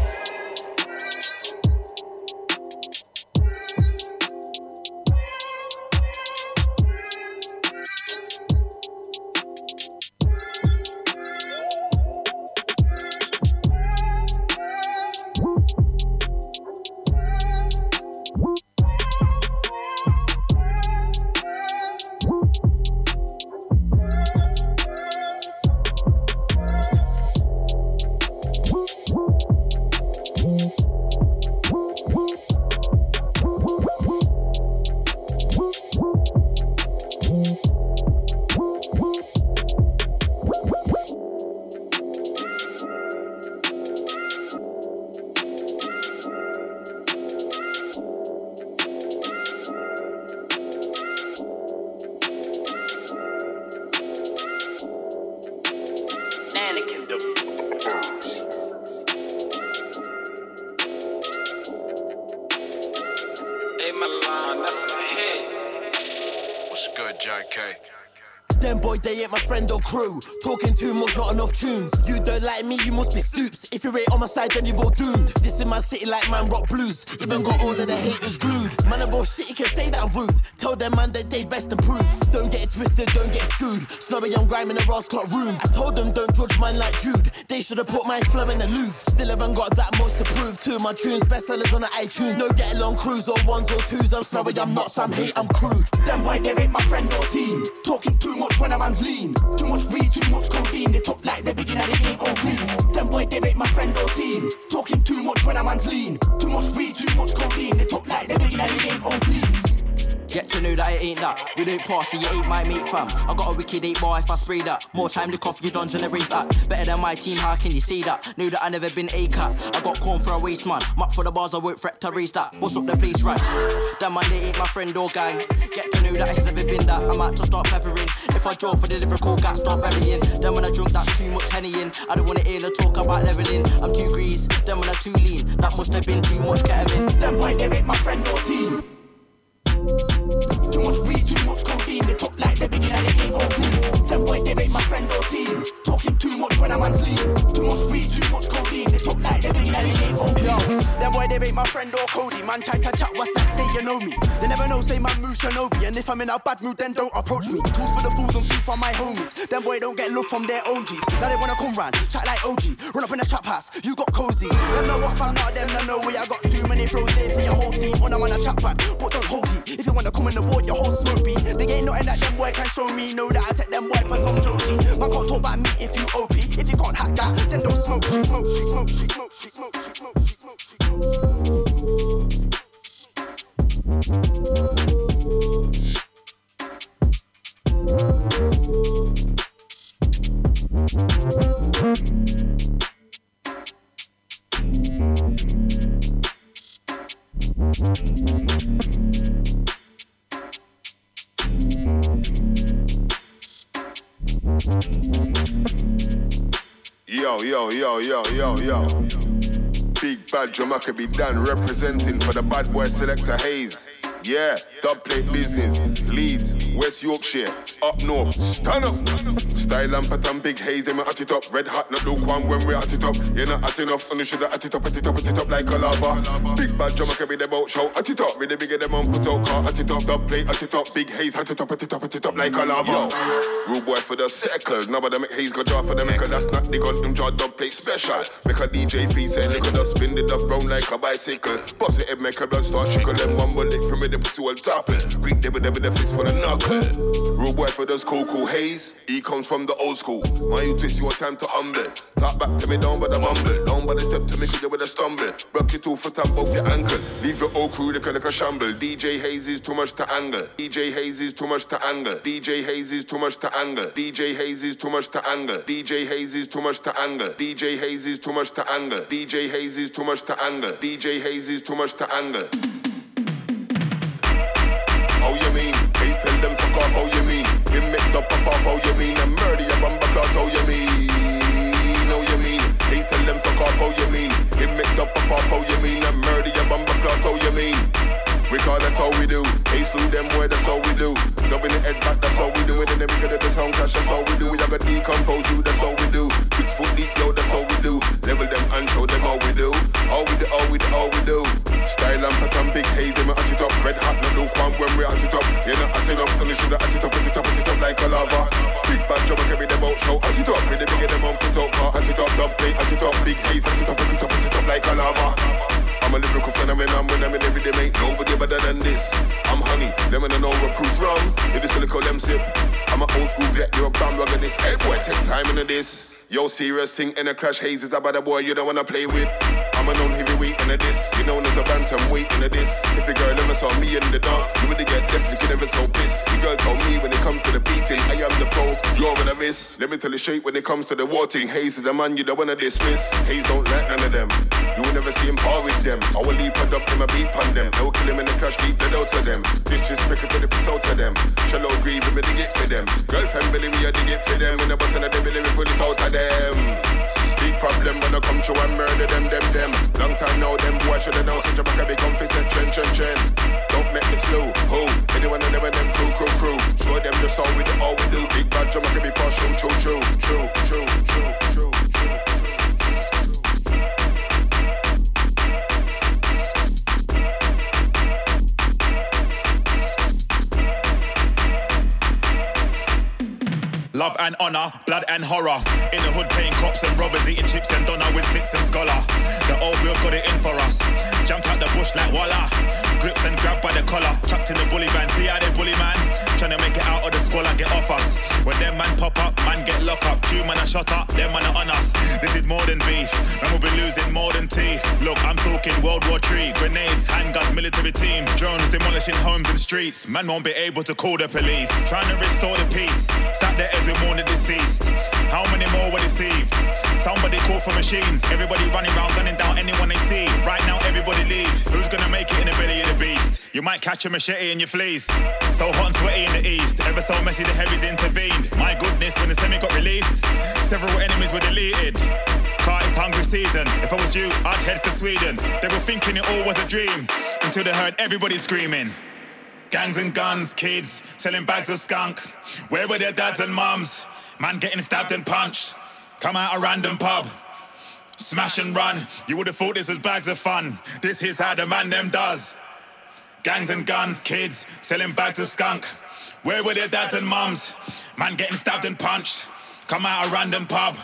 Ross clock room. I told them don't judge mine like Jude. They should have put my flow in the Louvre. Still haven't got that much to prove. Of my tunes, bestsellers on the iTunes. No get along crews or ones or twos. I'm snobby, I'm not some hate, I'm crude. Them why they ain't my friend or team. Talking too much when a man's lean. Too much weed, too much codeine. They talk like they begin at the game on please. Them why they ain't my friend or team. Talking too much when a man's lean. Too much weed, too much codeine. They talk like they begin at the game on please. Get to know that it ain't that. You don't pass it, you ain't my mate, fam. I got a wicked eight bar if I spray that. More time to cough your dons and every that. Better than my team, how can you say that? Know that I never been a cat. I got corn for a waste man. Muck for the bars, I won't fret to raise that. What's up the place right? That man, they ain't my friend or gang. Get to know that it's never been that. I might just start peppering. If I draw for the lyrical gat, start burying. Then when I drunk, that's too much henny in. I don't wanna hear the talk about leveling. I'm too grease, then when I too lean. That must have been too much ketamine. Them boy, they ain't my friend or team. Much weed, too much codeine. They talk like they begin at the game on please. Them boy, they ain't my friend or team. Talking too much when a man's lean. Too much weed, too much codeine. They talk like they begin at the game on please. Them boy, they ain't my friend or Cody. Man, try to chat, what's that? Say you know me. They never know, say man move Shinobi. And if I'm in a bad mood, then don't approach me. Tools for the fools and food for my homies. Them boy don't get love from their own G's. Now they wanna come round, chat like OG. Run up in the trap house, you got cozy. Them know what found out, them know we I got too many throws there for your whole team. On I'm on a chat pad, but don't hold me. If you wanna come in the board, your whole smoke be. They ain't nothing that them boy can show me. Know that I take them boy for some jokey. Man can't talk about me if you OP. If you can't hack that, then don't smoke. She smoke, she smoke, she smoke, she smoke, she smoke, she smoke, she smoke. Yo, yo, yo, yo, yo, yo. Big bad drummer could be done representing for the bad boy selector Hayes. Yeah, dub plate business, leads, West Yorkshire, up north, stand up. Style and pattern, big haze, them at it up. Red hot, not lukewarm when we're at it up. You're not at enough, and you should at it up, at it up, at it up like a lava. Big bad drummer can be the out, show at it up. Really big them on, put out car at it up. Dub plate at it up, big haze at it up, at it up, at it up like a lava. Yo, rude boy for the circle. Now but them make haze go draw for the maker. That's not the gun, them draw dub plate special. Make a DJ fee say, look at us spin it up round like a bicycle. Boss it, make a blood start trickle. Them one bullet from me, they put you on top it. Read them with the fist for the knuckle. Rude boy for those cool, cool haze. He comes from the old school. My you twist your time to humble. Talk back to me down by the mumble. Down by the step to me, cause you with a stumble. Broke your two foot and both your ankle. Leave your old crew looking like a shamble. DJ Haze is too much to angle. DJ Haze is too much to angle. DJ Haze is too much to angle. DJ Haze is too much to angle. DJ Haze is too much to angle. DJ Haze is too much to angle. DJ Haze is too much to angle. DJ Haze is too much to angle. How you mean? Him make up pop off, how you mean? And murder your bumper clot, how you mean? How you mean? He's tell them fuck off, how you mean? Him make up pop off, how you mean? And murder your bumper clot, how you mean? We call that how we do. Hey, slew them boy, that's all we do. Dubbing the head back, that's all we do. And then we get the sound crash, that's all we do. We have a decompose you, that's all we do. Six foot deep, yo, that's all we do. Level them and show them how we do. How we do, how we do, how we do. Style and pattern, big haze, them at it up. Red hot, no lukewarm when we at it up. You're not at it up, you should at it up, at it up, at it up like a lava. Big bad job, carry them out, show at it up. Really big them on, put out, car, at it up, dub plate, at it up. Big haze, at it up, at it up, at it up like a lava. I'm a lyrical phenomenon when I'm in every day, mate. Nobody better than this. I'm honey, them in an overproof rum. It is silicone them sip. I'm an old school vet, you're a bandwagon this. Hey boy, take time into this. Yo, serious thing in a crash haze is about a boy you don't wanna play with. I'm a known heavyweight in a this. You known as a bantam weight in a this. If a girl ever saw me in the dance, you would get definitely could never so pissed. The girl told me when it comes to the beating, I am the pro, you're in a miss. Let me tell you straight when it comes to the watering. Haze is the man you don't wanna dismiss. Haze don't like none of them. You will never see him par with them. I will leap and up him a beat on them. I will kill him in the crash, beat the out to them. Disrespect to the piss out to them. Shallow grieve, me dig it for them. Girlfriend believe me I dig it for them. When I bust in the Billy, we pull it out of them. Big problem when I come through and murder them, them, them. Long time now, them boy should have known such a back a big comfy set, trend, trend, trend. Don't make me slow, ho. Anyone of them and them crew, crew, crew. Show them just all we do, all we do. Big bad drum, I can be partial, true, true, true, true, true, true. And honor, blood and horror. In the hood playing cops and robbers, eating chips and doner with slicks and scholar. The old wheel got it in for us. Jumped out the bush like voila. Gripped and grabbed by the collar. Chucked in the bully van. See how they bully man? Trying to make it out of the school and get off us. When them man pop up, man get locked up. Two man are shot up, them man are on us. This is more than beef. Man will be losing more than teeth. Look, I'm talking World War III. Grenades, handguns, military teams. Drones demolishing homes and streets. Man won't be able to call the police. Trying to restore the peace. Sat there as we mourn the deceased. How many more were deceived? Somebody call for machines. Everybody running around gunning down anyone they see. Right now, everybody leave. Who's gonna make it in the belly of the beast? You might catch a machete in your fleece. So hot and sweaty in the east. Ever so messy, the heavies intervened. My goodness, when the semi got released, several enemies were deleted. Car it's hungry season. If I was you, I'd head for Sweden. They were thinking it all was a dream until they heard everybody screaming. Gangs and guns, kids selling bags of skunk. Where were their dads and mums? Man getting stabbed and punched. Come out a random pub. Smash and run. You would have thought this was bags of fun. This is how the man them does. Gangs and guns, kids selling bags of skunk. Where were their dads and mums? Man getting stabbed and punched. Come out a random pub.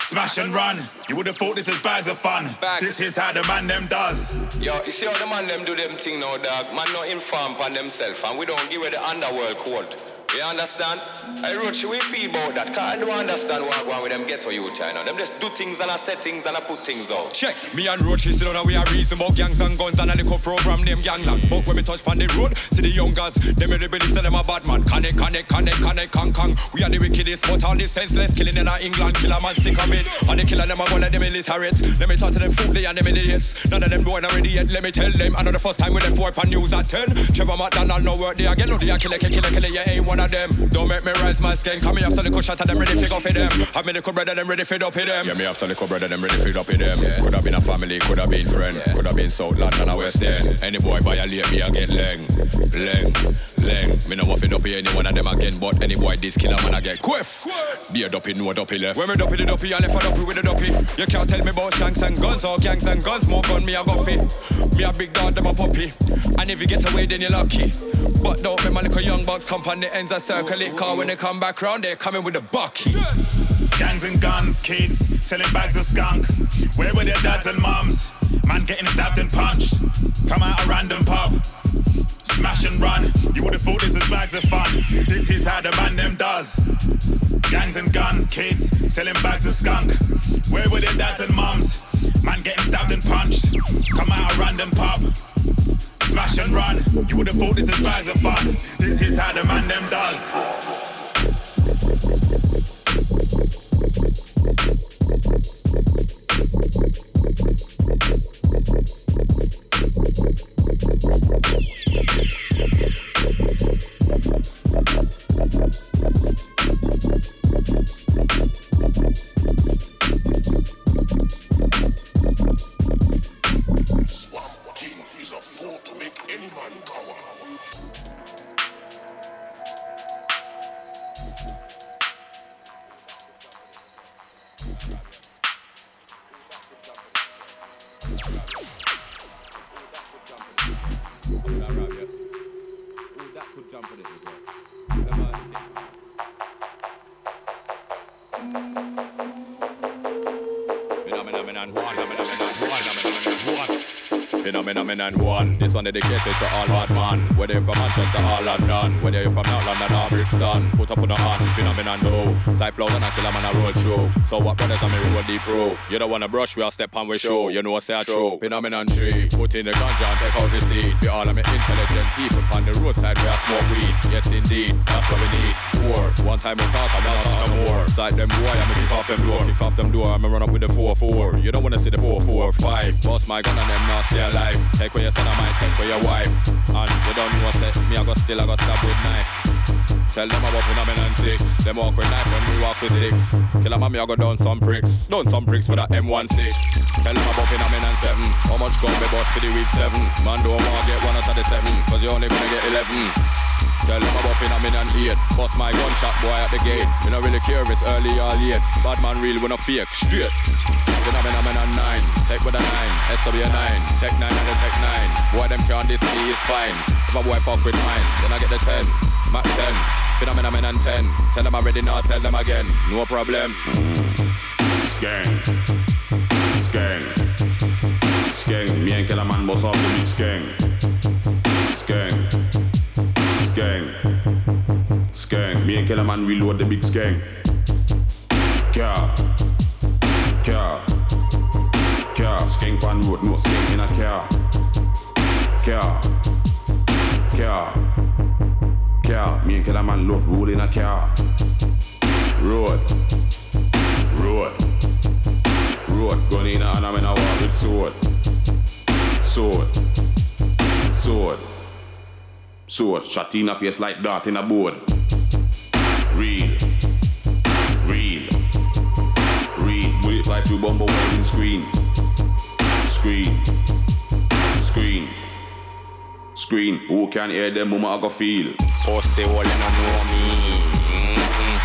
Smash and run. You would have thought this was bags of fun. This is how the man them does. Yo, you see how the man them do them thing now, dog? Man not inform on themselves and we don't give it the underworld code. You understand? I wrote you we feel about that, cause I don't understand what going with them ghetto youth, you know. Them just do things and I set things and I put things out. Check, me and Roach sit down and we are reason about gangs and guns and a little program named Gangland. But when we touch on the road, see the young guys, them the believe that them a bad man. Connect, connect, connect, connect, kang, kang. We are the wickedest, but all the senseless killing in our England, kill a man sick of it. And the killer them a go like them illiterate. Let me talk to them foodly and them idiots. None of them know already yet, let me tell them. I know the first time we left work on news at 10. Trevor McDonald no work there again, no they a killer, killer, killer, yeah, ain't one of of them. Don't make me rise my skin. Come here, so little shot of them ready for go for them. Have me little brother them ready for up with them. Yeah, me have some little brother them ready for up with them. Yeah. Could have been a family, could have been friend, yeah. could have been South London or West End. Any boy violate me, I get leng, leng, leng. Me no want to up any one of them again, but any boy this killer man I get quiff. Be a dopey, no a dopey left. When me dopey the dopey, I left a dopey with the dopey. You can't tell me about shanks and guns or gangs and guns. More gun, me a fit. Me a big dog, them a puppy. And if you get away, then you're lucky. But don't make my little young bucks come on and circle it. Car when they come back round, they're coming with a bucky. Gangs and guns, kids, selling bags of skunk. Where were their dads and moms? Man getting stabbed and punched. Come out a random pub. Smash and run. You would have thought this was bags of fun. This is how the man them does. Gangs and guns, kids, selling bags of skunk. Where were their dads and moms? Man getting stabbed and punched. Come out a random pub. Smash and run. You would have thought this was bags of fun. This is how the man them does. That, Ooh, that could jump on it as well. And one. This one dedicated to all bad man. Whether you're from Manchester or London, whether you're from North London or Brixton, put up on the hand, phenomenon two. Side flows and I kill 'em on a road show. So what brothers on me road deep pro? You don't wanna brush, we'll step on with show. You know what I say I true. Phenomenon three. Put in the ganja and take out the seed. We all of me intelligent people on the roadside we are smoke weed. Yes indeed, that's what we need. Four. One time we talk, I'm not talking more. Side them boy, I'ma kick off them door. Kick off them door, I'ma run up with the four four. You don't wanna see the four four five. Boss my gun and them not stay alive. Take for your son, I might take for your wife. And you don't know what say, me I go still, I go stab with knife. Tell them about phenomenon six. Them walk with knife when we walk with sticks. Kill a mommy, I go down some bricks. Down some bricks with a M16. Tell them about phenomenon seven. How much gun me bought for the week seven? Man don't wanna get one out of the seven. Cause you only gonna get eleven. Tell them about phenomenon eight. Bust my gunshot boy at the gate. Me not really curious early all year. Bad man real when I fake. Straight. Phenomenon nine. Tech with a nine. SW nine. Tech nine and the tech nine. Boy them can't this me is fine. If a boy fuck with mine, then I get the ten. Mac ten. Phenomenon and ten. Tell them i already now, tell them again. No problem. Skang. Skang. Skang. Me and Man boss off the skang. Skang. Skang. And Killer Man reload the big skang. Car. Car. Car. Skang pan road, no skang in a car. Car. Car. Car. Me and Killer Man love rolling a car. Road. Road. Road. Gun in a hand, I'm in a war with sword. Sword. Sword. Sword. Shot in a face like dart in a board. Bullet fly through bumper screen. Screen. Screen. Screen. Who can hear them mama I go feel? Pussy hole, you don't know me. Mm-hmm.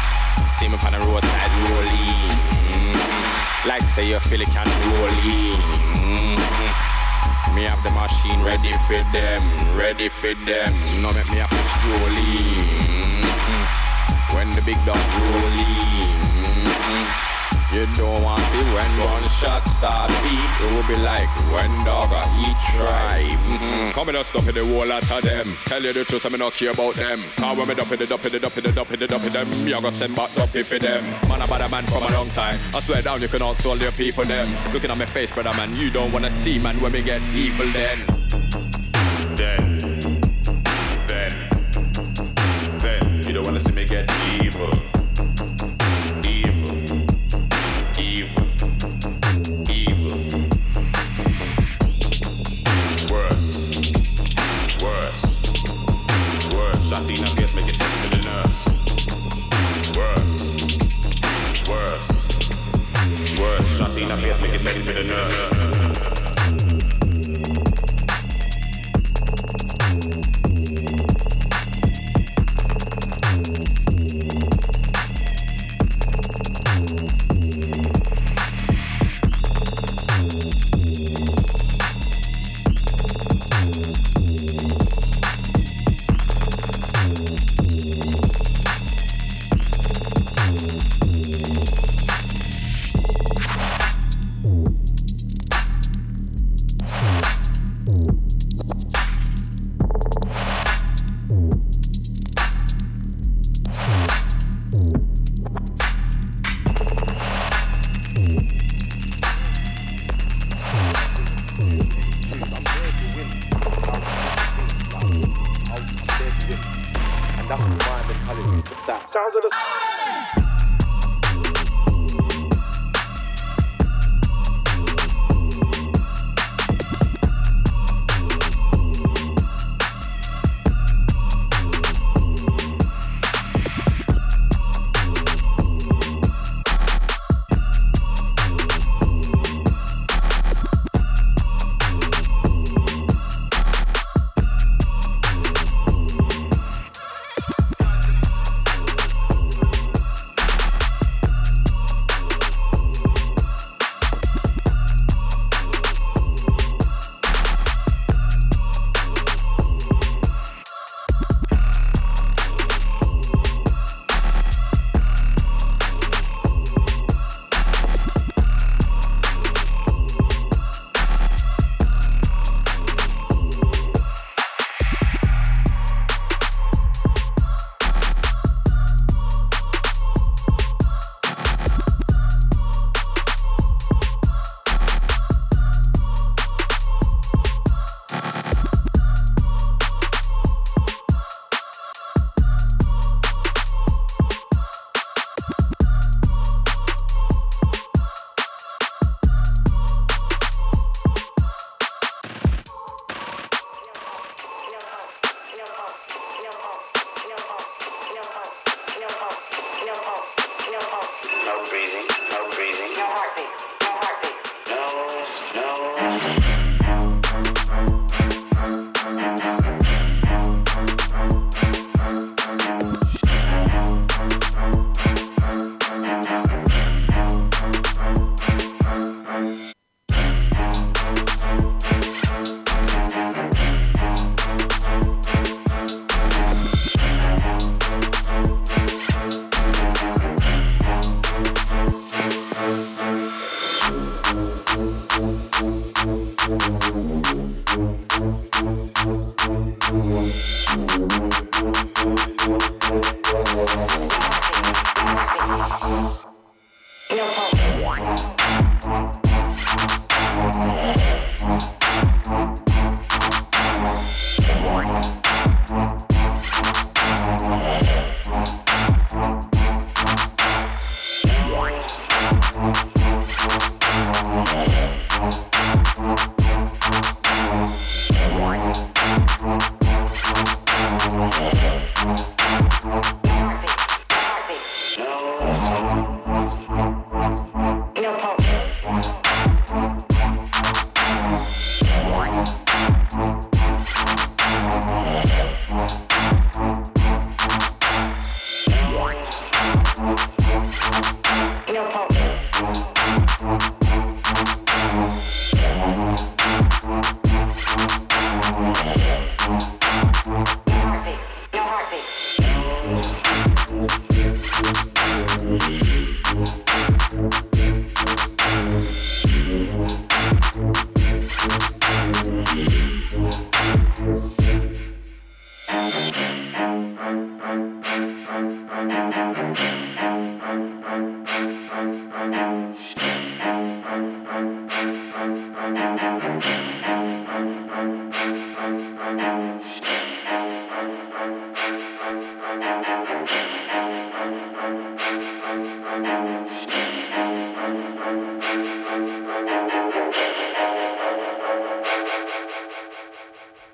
See me on the roadside rolling. Mm-hmm. Like say you feel it can rolling. Mm-hmm. Me have the machine ready for them, ready for them. No make me have to strolling. Mm-hmm. When the big dog rolling. You don't want to see when one shot start beat. It will be like when dog a eat tribe. Mm-hmm. Come and stop in the whole lot of them. Tell you the truth, I'm not care about them. Cause when me dump it, dump it, dump it, dump it, dump it, them. Me I go send back up for them. Man, I'm a man from a long time. I swear down, you can all your people them. Looking at my face, brother man, you don't wanna see man when we get evil then. Then. Then. Then. You don't wanna see me get. Evil. Shot in her face, make it send to the nurse. Worse, worse, worse. Shot in her face, make it send to the nurse.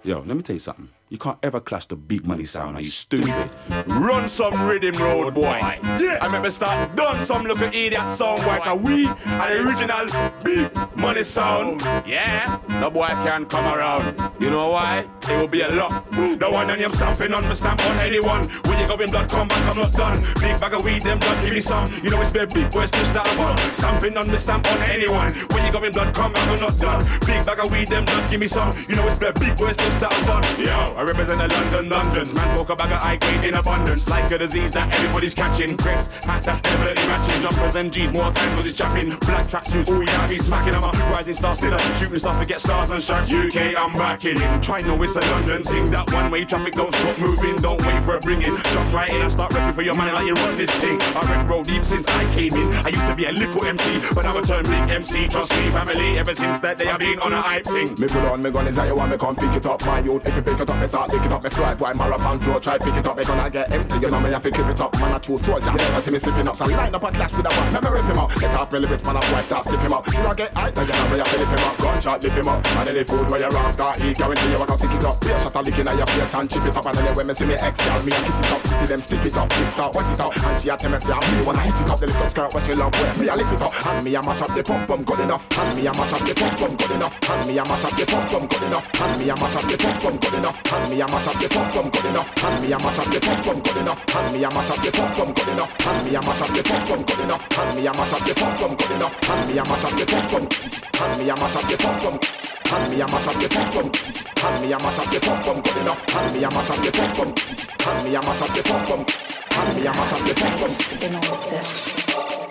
Yo, let me tell you something. You can't ever clash the big money sound. Are you stupid? Run some rhythm road, boy. Yeah. I remember start done some little idiot sound boy. Cause we are the original big money sound. Yeah. No boy can come around. You know why? It will be a lot. The one and I'm stamping on me stamp on anyone. When you go in blood, come back, I'm not done. Big bag of weed, them blood, give me some. You know it's been big boys to start on. Stamping on me stamp on anyone. When you go in blood, come back, I'm not done. Big bag of weed, them blood, give me some. You know it's been big boys to start on. Yo, I represent the London dungeons. Man smoke a bag of high grade in abundance. Like a disease that everybody's catching. Crepes, hats that's definitely matching. Jumpers and G's, more time cause it's chapping. Black track shoes, oh yeah, I be smacking. A rising star still. up, Shooting stuff to get stars and stripes. UK, I'm backing in. Try know it's a London thing. That one way traffic don't stop moving. Don't wait for it bringing. Jump right in and start rapping for your money like you run this thing. I rep roll deep since I came in. I used to be a little MC, but a turn big MC. Trust me, family. Ever since that day, I've been on a hype thing. Me pull on me gun is how you want me come pick it up My youth, if you pick it up, me start lick it up Me fly boy, marathon floor, try pick it up Me gonna get empty, you know me have to clip it up Man, I true soldier, you never see me slipping up So line up a clash with a one, let me rip him out Get off me lyrics, man, I boy, start stiff him up See I get high, then you know me have to lift him up Gunshot, lift him up And any food where you round start eat Guarantee you I can stick it up Be a shot a licking at your face and chip it up And then when me see me ex girl, me kiss it up Till them stiff it up, quick start, wet it up And she a tell me say I'm me when I hit it up The little skirt what she love wear, me a lift it up And me a mash up the pump pump good enough And me a mash up the pump pump good enough And me a mash up the pump pump good enough And me a mash up the pump pump good enough And me a mash up the pump pump good enough And me a mash up the pump pump good enough And me a mash up the pump pump good enough And me a mash up the pump pump good enough And me a mash up the pump pump good enough And me a mash up the pump pump And me a mash up the pump pump And me a mash up the pump pump And me a mash up the pump pump good enough And me a mash up the pump pump And me a mash up the pump pump And me a mash up the pump pump in all this.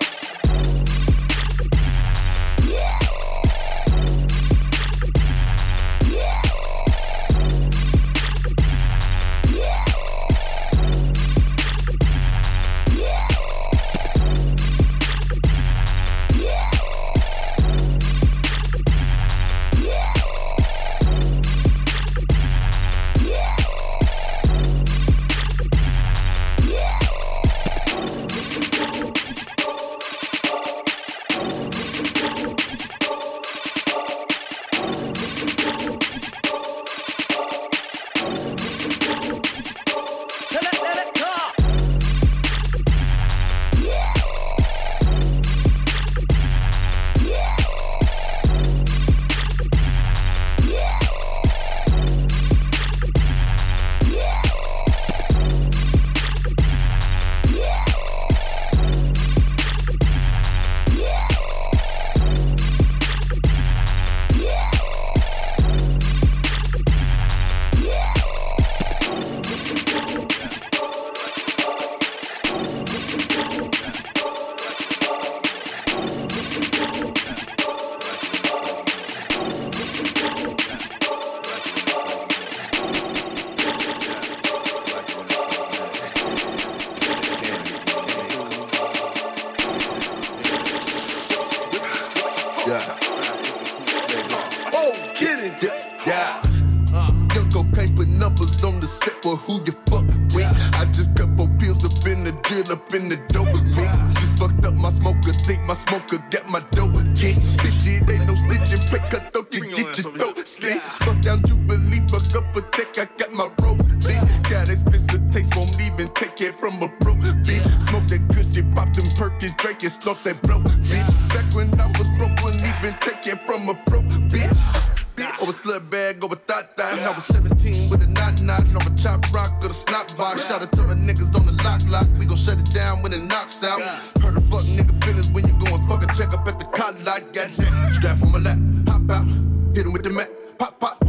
Over slut bag, over thought that. I was 17 with a knot knot, a chop rock or the snot box. Shout out to my niggas on the lock lock. We gon' shut it down when it knocks out. Heard a fuck nigga feelings when you goin' fuck a check up at the cot lot. Got strap on my lap, hop out, hit him with the mat, pop pop,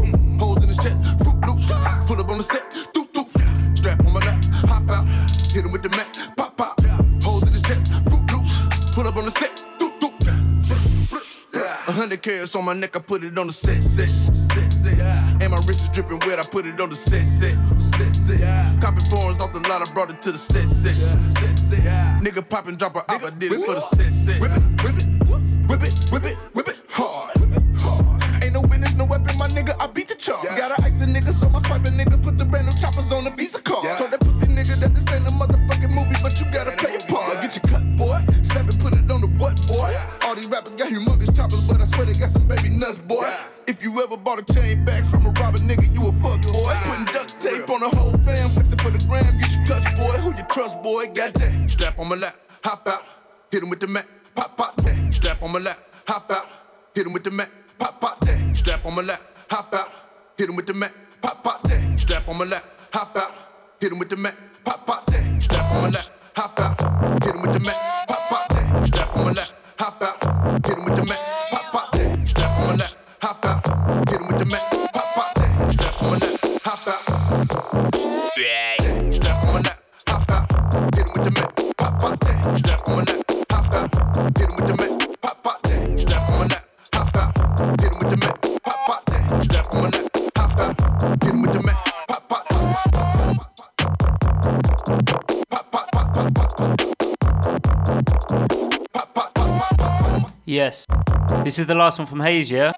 hundred carats on my neck, I put it on the set, set, set, set. And my wrist is dripping wet, I put it on the set, set, set, set. Copy foreigns off the lot, I brought it to the set, set, set, set. Nigga pop and drop a op, I did it for the set, set. Whip it, whip it, whip it, whip it, whip it that. Strap on my lap, hop out, hit him with the mat, pop, pop that. Strap on my lap, hop out, hit him with the mat, pop, pop that. Strap on my lap, hop out, hit him with the mat, pop, pop that. Strap on my lap, hop out, hit him with the mat, This is the last one from Hayes, yeah?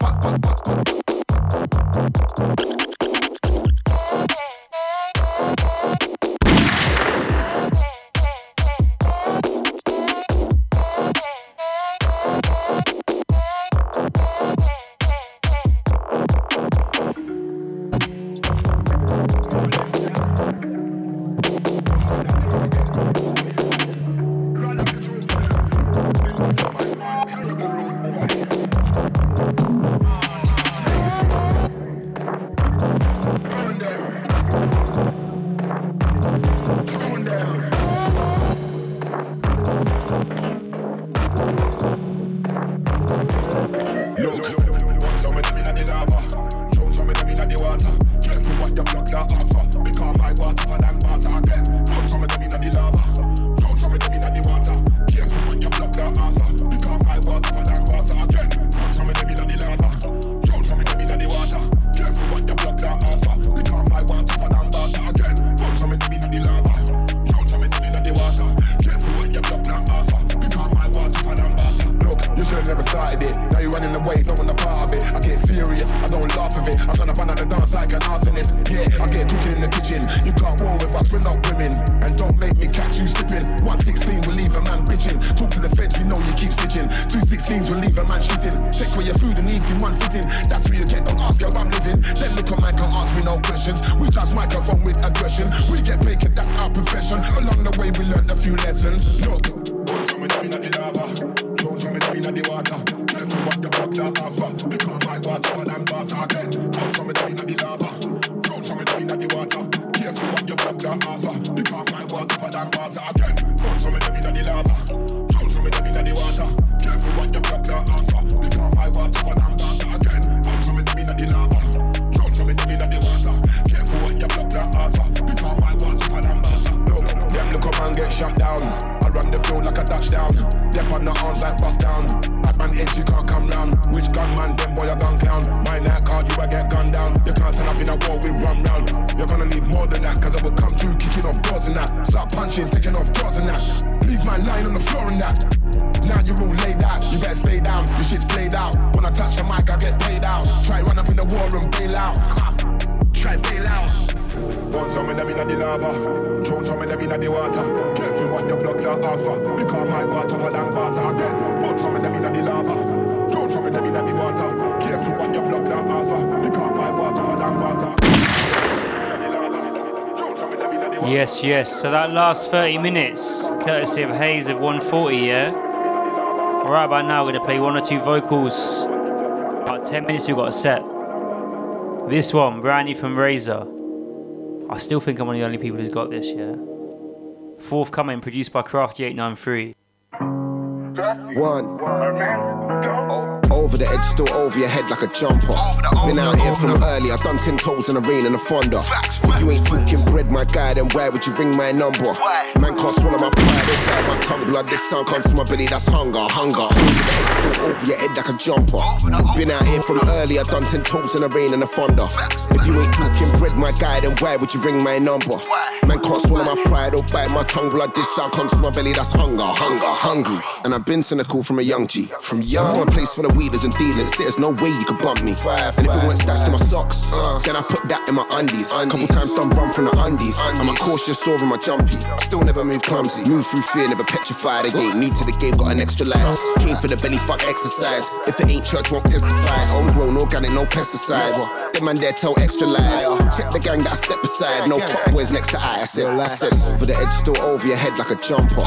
Touchdown. Dep on the arms like bust down. Bad man edge, you can't come round. Which gunman, them boy a gun clown. My night card, you a get gunned down. You can't stand up in a war, we run round. You're gonna need more than that, cause I will come through kicking off doors and that. Start punching, taking off doors and that. Leave my line on the floor and that. Now you're all laid out, you better stay down. Your shit's played out. When I touch the mic, I get paid out. Try run up in the war and bail out. Try bail out. The lava, the water. Careful what your blood clot my water for the lava, the water. Careful what your blood clot my water for Yes, yes. So that last 30 minutes, courtesy of Hayes of 140, yeah? Right about now, we're going to play one or two vocals. About 10 minutes, we've got a set. This one, brand new from Razor. I still think I'm one of the only people who's got this, yeah? Forthcoming, produced by Crafty893. One. Over the edge, still over your head like a jumper. Been out here from early, I've done 10 toes in the rain and a thunder. If you ain't talking bread, my guy, then why would you ring my number? Man can't swallow my pride, don't bite my tongue. Blood, this sound comes from my belly, that's hunger, hunger. Over the edge, still over your head like a jumper. Been out here from early, I've done 10 toes in the rain and a thunder. If you ain't talking bread, my guy, then why would you ring my number? Man can't swallow my pride, don't bite my tongue. Blood, this sound comes from my belly, that's hunger, hunger, hungry. And I've been cynical from a young G. From young, from a place for the weed and dealers. There's no way you could bump me. Five, And if it weren't stashed in my socks, then I put that in my undies. Couple times done run from the undies. I'm a cautious over my jumpy. I still never move clumsy. Move through fear, never petrified. Again, new to the game, got an extra life. Came for the belly fuck exercise. If it ain't church, won't testify. Homegrown, organic, no pesticides. Them man there tell extra lies. Check the gang that I step aside. No fuck boys next to I. I said, I said, over the edge, still over your head like a jumper.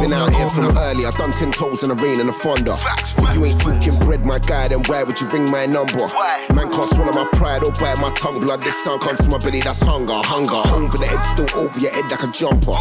Been out here from early. I done ten toes in the rain and a Fonda. If you ain't talking bread, my guy, then why would you ring my number? Why? Man can't swallow my pride or bite my tongue. Blood, this sound comes from my belly. That's hunger, hunger. Over the edge, still over your head like a jumper.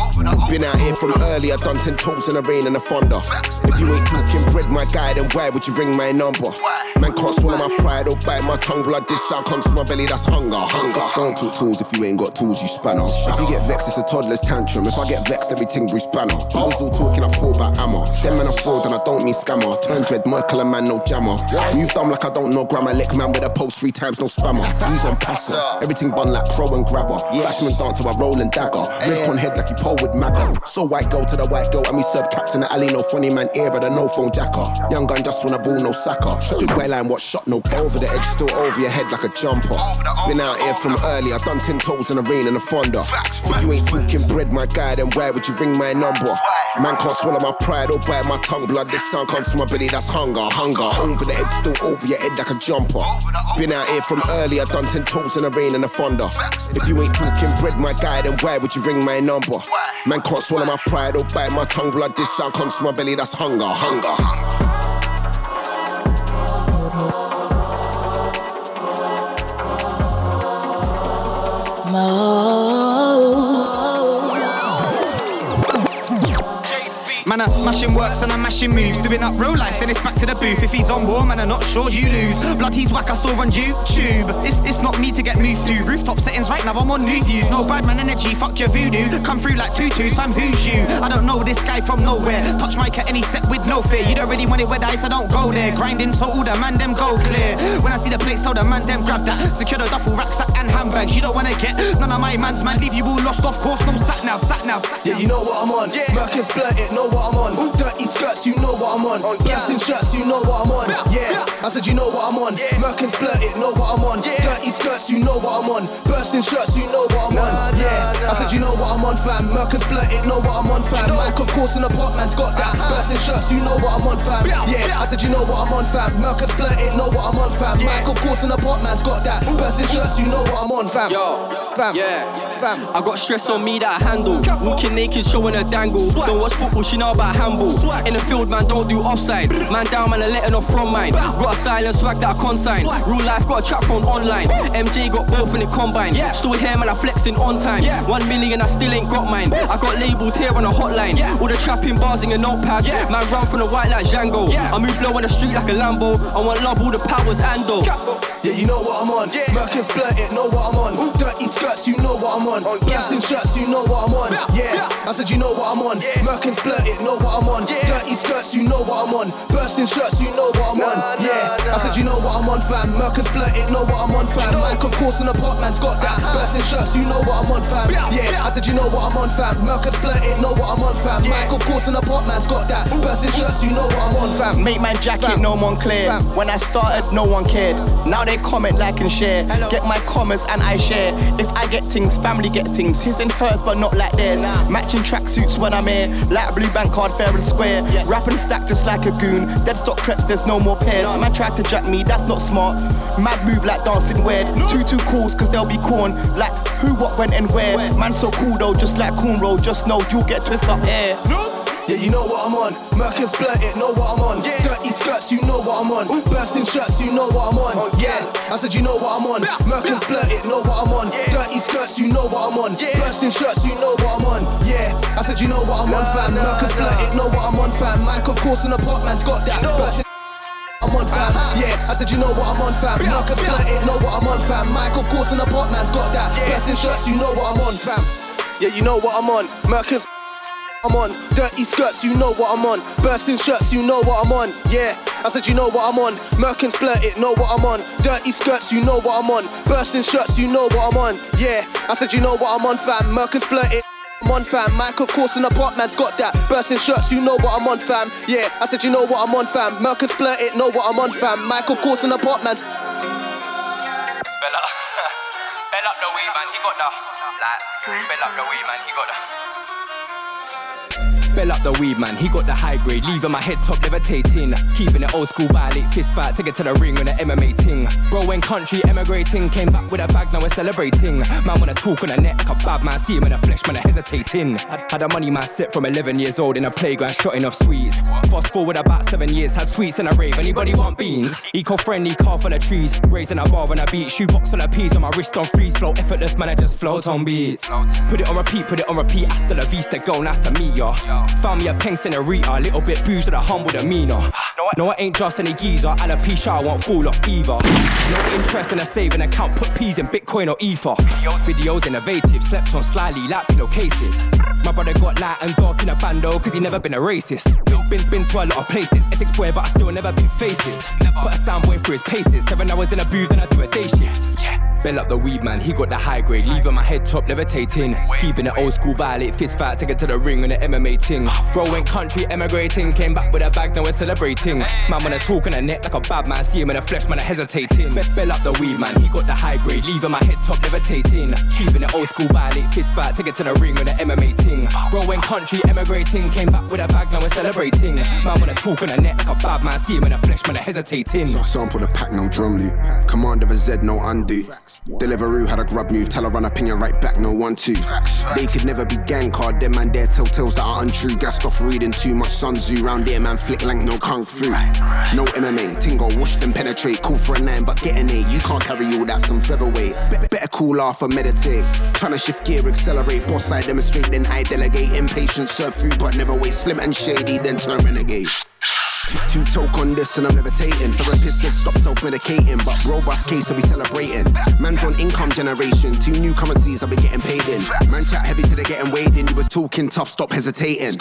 Been out here from early. I done ten toes in the rain and the thunder. If you ain't talking bread, my guy, then why would you ring my number? Man can't swallow my pride or bite my tongue. Blood, this sound comes from my belly. That's hunger, hunger. Don't talk tools if you ain't got tools, you spanner. If you get vexed, it's a toddler's tantrum. If I get vexed, everything Bruce Banner. I was all talking, I thought about hammer. Them man I fraud and I don't mean scammer. Turn dread, Merkel and man, no jammer. Move dumb like I don't know grammar. Lick man with a post three times, no spammer. Use on passer. Everything bun like pro and grabber. Flashman dancer, I roll and dagger. Rip on head like you pole with magger. So white girl to the white girl, and me serve caps in the alley. No funny man era, the no phone jacker. Young gun just wanna ball, no sacker. Stood way line, what shot, no over the edge, still over your head like a jumper. Been out here from early, I done ten toes in the rain and the thunder. If you ain't talking bread, my guy, then why would you ring my number? Man can't swallow my pride or bite my tongue. Blood, this sound comes from my belly, that's hunger, hunger. Over the edge, still over your head like a jumper. Been out here from early, I done ten toes in the rain and a Fonda. If you ain't talking bread, my guy, then why would you ring my number? Man can't swallow my pride or bite my tongue. Blood, this sound comes from my belly, that's hunger, hunger. Man, I'm mashing works and I'm mashing moves. Doing up real life, then it's back to the booth. If he's on war, man, I'm not sure you lose. Blood, he's whack, I saw on YouTube. It's, it's not me to get moved to. Rooftop settings right now, I'm on new views. No bad man energy, fuck your voodoo. Come through like tutus, fam, who's you? I don't know this guy from nowhere. Touch mic at any set with no fear. You don't really want it with ice, I don't go there. Grinding so all the man them go clear. When I see the plate, so the man them grab that. Secure the duffel rucksack and handbags. You don't wanna get none of my man's man. Leave you all lost, of course. No sat now, sat now. Yeah, you know what I'm on. Yeah. Merc splurt it, know what I'm on. Dirty skirts, you know what I'm on. Bursting shirts, you know what I'm on. Yeah, I said you know what I'm on. Merc and splurt it, know what I'm on. Dirty skirts, you know what I'm on. Bursting shirts, you know what I'm on. Yeah, I said you know what I'm on, fam. Merc and splurt it, know what I'm on, fam. Mike, of course, in the pot, man's got that. Bursting shirts, you know what I'm on, fam. Yeah, I said you know what I'm on, fam. Merc and splurt it, know what I'm on, fam. Mike, of course, in the pot, man's got that. Bursting shirts, you know what I'm on, fam. Yo, fam. Yeah, fam. I got stress on me that I handle. Walking naked, showing a dangle. Don't watch football, she know about handball. In the field, man, don't do offside. Man down, man, I letting off from mine. Got a style and swag that I consign. Real life, got a trap phone online. MJ got both and it combined. Still here, man, I flexing on time. One million, I still ain't got mine. I got labels here on a hotline. All the trapping bars in a notepad. Man, run from the white like Django. I move low on the street like a Lambo. I want love, all the powers and handle. Yeah, you know what I'm on. And splurt it, know what I'm on. Dirty skirts, you know what I'm on. Bursting shirts, you know what I'm on. Yeah, I said you know what I'm on. Merc and splurt it, know what I'm on. Dirty skirts, you know what I'm on. Bursting shirts, you know what I'm on. Yeah, I said you know what I'm on, fam. Merc and splurt it, know what I'm on, fam. Mike, of course, in the pot, man's got that. Bursting shirts, you know what I'm on, fam. Yeah, I said you know what I'm on, fam. Merc and splurt it, know what I'm on, fam. Mike, of course, in the pot, man's got that. Bursting shirts, you know what I'm on, fam. Make man jacket, no one clear. When I started, no one cared. Now they comment, like, and share. Get my comments and I share. If I get things, family get things. His and hers, but not like theirs. Matching tracksuits when I'm here. Like blue bank card, fair and square. Rapping stack just like a goon. Dead stock creps, there's no more pairs. Man tried to jack me, that's not smart. Mad move like dancing weird. Two two calls, cause they'll be corn. Like who, what, when, and where. Man so cool though, just like cornrow. Just know you'll get twist up air. Yeah, you know what I'm on. Merc and splurt it, know what I'm on. Dirty skirts, you know what I'm on. Bursting shirts, you know what I'm on. Yeah, I said you know what I'm on. Merc and splurt it, know what I'm on. Dirty skirts, you know what I'm on. Bursting shirts, you know what I'm on. Yeah, I said you know what I'm on, fam. Merc and splurt it, know what I'm on, fam. Mike, of course, in the pot, man's got that. Bursting I'm on fam, yeah. I said you know what I'm on fam. Merc and splurt it, know what I'm on fam. Mike, of course, in the pot, man's got that. Bursting shirts, you know what I'm on fam. Yeah, you know what I'm on. Merc and I'm on. Dirty skirts, you know what I'm on. Bursting shirts, you know what I'm on. Yeah, I said you know what I'm on. Merc and it, know what I'm on. Dirty skirts, you know what I'm on. Bursting shirts, you know what I'm on. Yeah, I said you know what I'm on, fam. Merc and it. I'm on fam. Mike, of course, in the pot, man's got that. Bursting shirts, you know what I'm on fam. Yeah, I said, you know what I'm on fam. Merc and it, know what I'm on fam. Mike, of course, in the pot, man's. Bella. Bell up the weed, man. He got the. Like, bell up the weed, man. He got the. Bell up the weed, man. He got the high grade, leaving my head top levitating. Keeping it old school, violate fist fight, take it to the ring with the MMA ting. When country emigrating, came back with a bag, now we're celebrating. Man, wanna talk on the like a bad man, see him in the flesh, man, I hesitating. Had, had a money man set from 11 years old in a playground, shotting off sweets. Fast forward about seven years, had sweets in a rave. Anybody want beans? Eco friendly, car full of trees. Raising a bar on a beat, shoebox full of peas on my wrist on freeze. Flow effortless, man, I just float on beats. Put it on repeat, put it on repeat. Hasta la vista, go, nice to meet ya. Found me a peng senorita, little bit boozed with a humble demeanor. No, I ain't just any geezer, alopecia, I won't fall off either. No interest in a saving account, put peas in Bitcoin or Ether. Videos innovative, slept on slyly like pillowcases. My brother got light and dark in a bando, cause he never been a racist. Been, been to a lot of places, Essex boy, but I still never been faces. Put a sound boy through his paces, seven hours in a booth and I do a day shift. Bell up the weed man, he got the high grade, leaving my head top levitating. Keeping it old school violate, fist fight, take it to the ring on the MMA ting. Bro went country emigrating, came back with a bag, now we're celebrating. Man wanna talk on the net like a bad man, see him in the flesh, man, I hesitating. Be- Bell up the weed man, he got the high grade, leaving my head top levitating. Keeping it old school violate, fist fight, take it to the ring on the MMA ting. Bro went country emigrating, came back with a bag, now we're celebrating. Man wanna talk on the net like a bad man, see him in the flesh, man, I hesitating. So sample the pack, no drum loop. Command of a Z, no undo. Deliveroo had a grub move, tell her run a ping and right back, no one two. They could never be gang card, them man there tell tales that are untrue. Gassed off reading too much Sun Tzu, round there man flick lank, no kung fu. No MMA, tingle, wash them penetrate. Call for a nine, but get an A. You can't carry all that, some featherweight. Be- better cool off or meditate. Tryna shift gear, accelerate. Boss I demonstrate, then I delegate. Impatient, serve food, but never wait. Slim and shady, then turn renegade. Two toke on this and I'm levitating. Therapist said stop self-medicating, but robust case I'll be celebrating. Man's on income generation, two new currencies I'll be getting paid in. Man chat heavy till they're getting weighed in. You was talking tough, stop hesitating.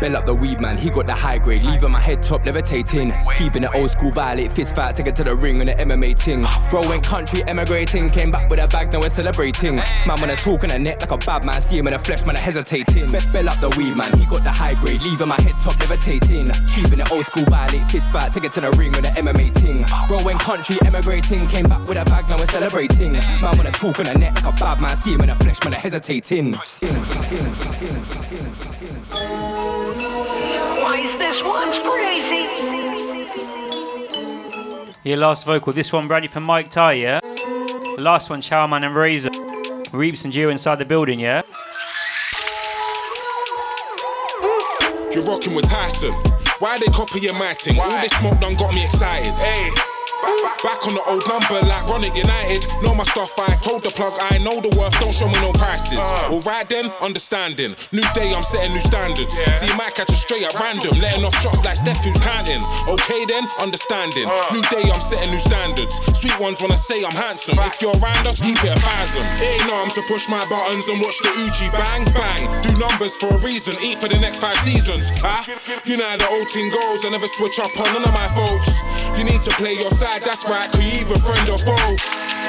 Bell up the weed man, he got the high grade, leaving my head top levitating. Keeping it old school violate, fist fight, take it to the ring on the MMA ting. Bro went country emigrating, came back with a bag, now we're celebrating. Man wanna talk on the net like a bad man, see him in the flesh, man, I hesitating. Bell up the weed man, he got the high grade, leaving my head top levitating. Keeping it old school violate, fist fight, take it to the ring on the MMA ting. Bro went country emigrating, came back with a bag, now we're celebrating. Man wanna talk on the net like a bad man, see him in the flesh, man, I hesitating. Why is this one crazy? Your last vocal, this one brand new from Mike Ty, yeah? Last one, Chowman and Razor. Reaps and Gio inside the building, yeah? You're rocking with Tyson. Why they copying my thing? All this smoke done got me excited. Hey. Back on the old number like Ronick United. Know my stuff, I told the plug I know the worth, don't show me no prices. Uh. Alright then, understanding. New day, I'm setting new standards. See, you might catch a straight at random, letting off shots like Steph who's counting. Okay then, understanding. Uh. New day, I'm setting new standards. Sweet ones wanna say I'm handsome. If you're around us, keep it a thousand. It ain't arms to push my buttons and watch the Uchi bang bang. Do numbers for a reason, eat for the next five seasons. Huh? You know how the old team goes, I never switch up on none of my folks. You need to play your side, that's right, could you either friend or foe?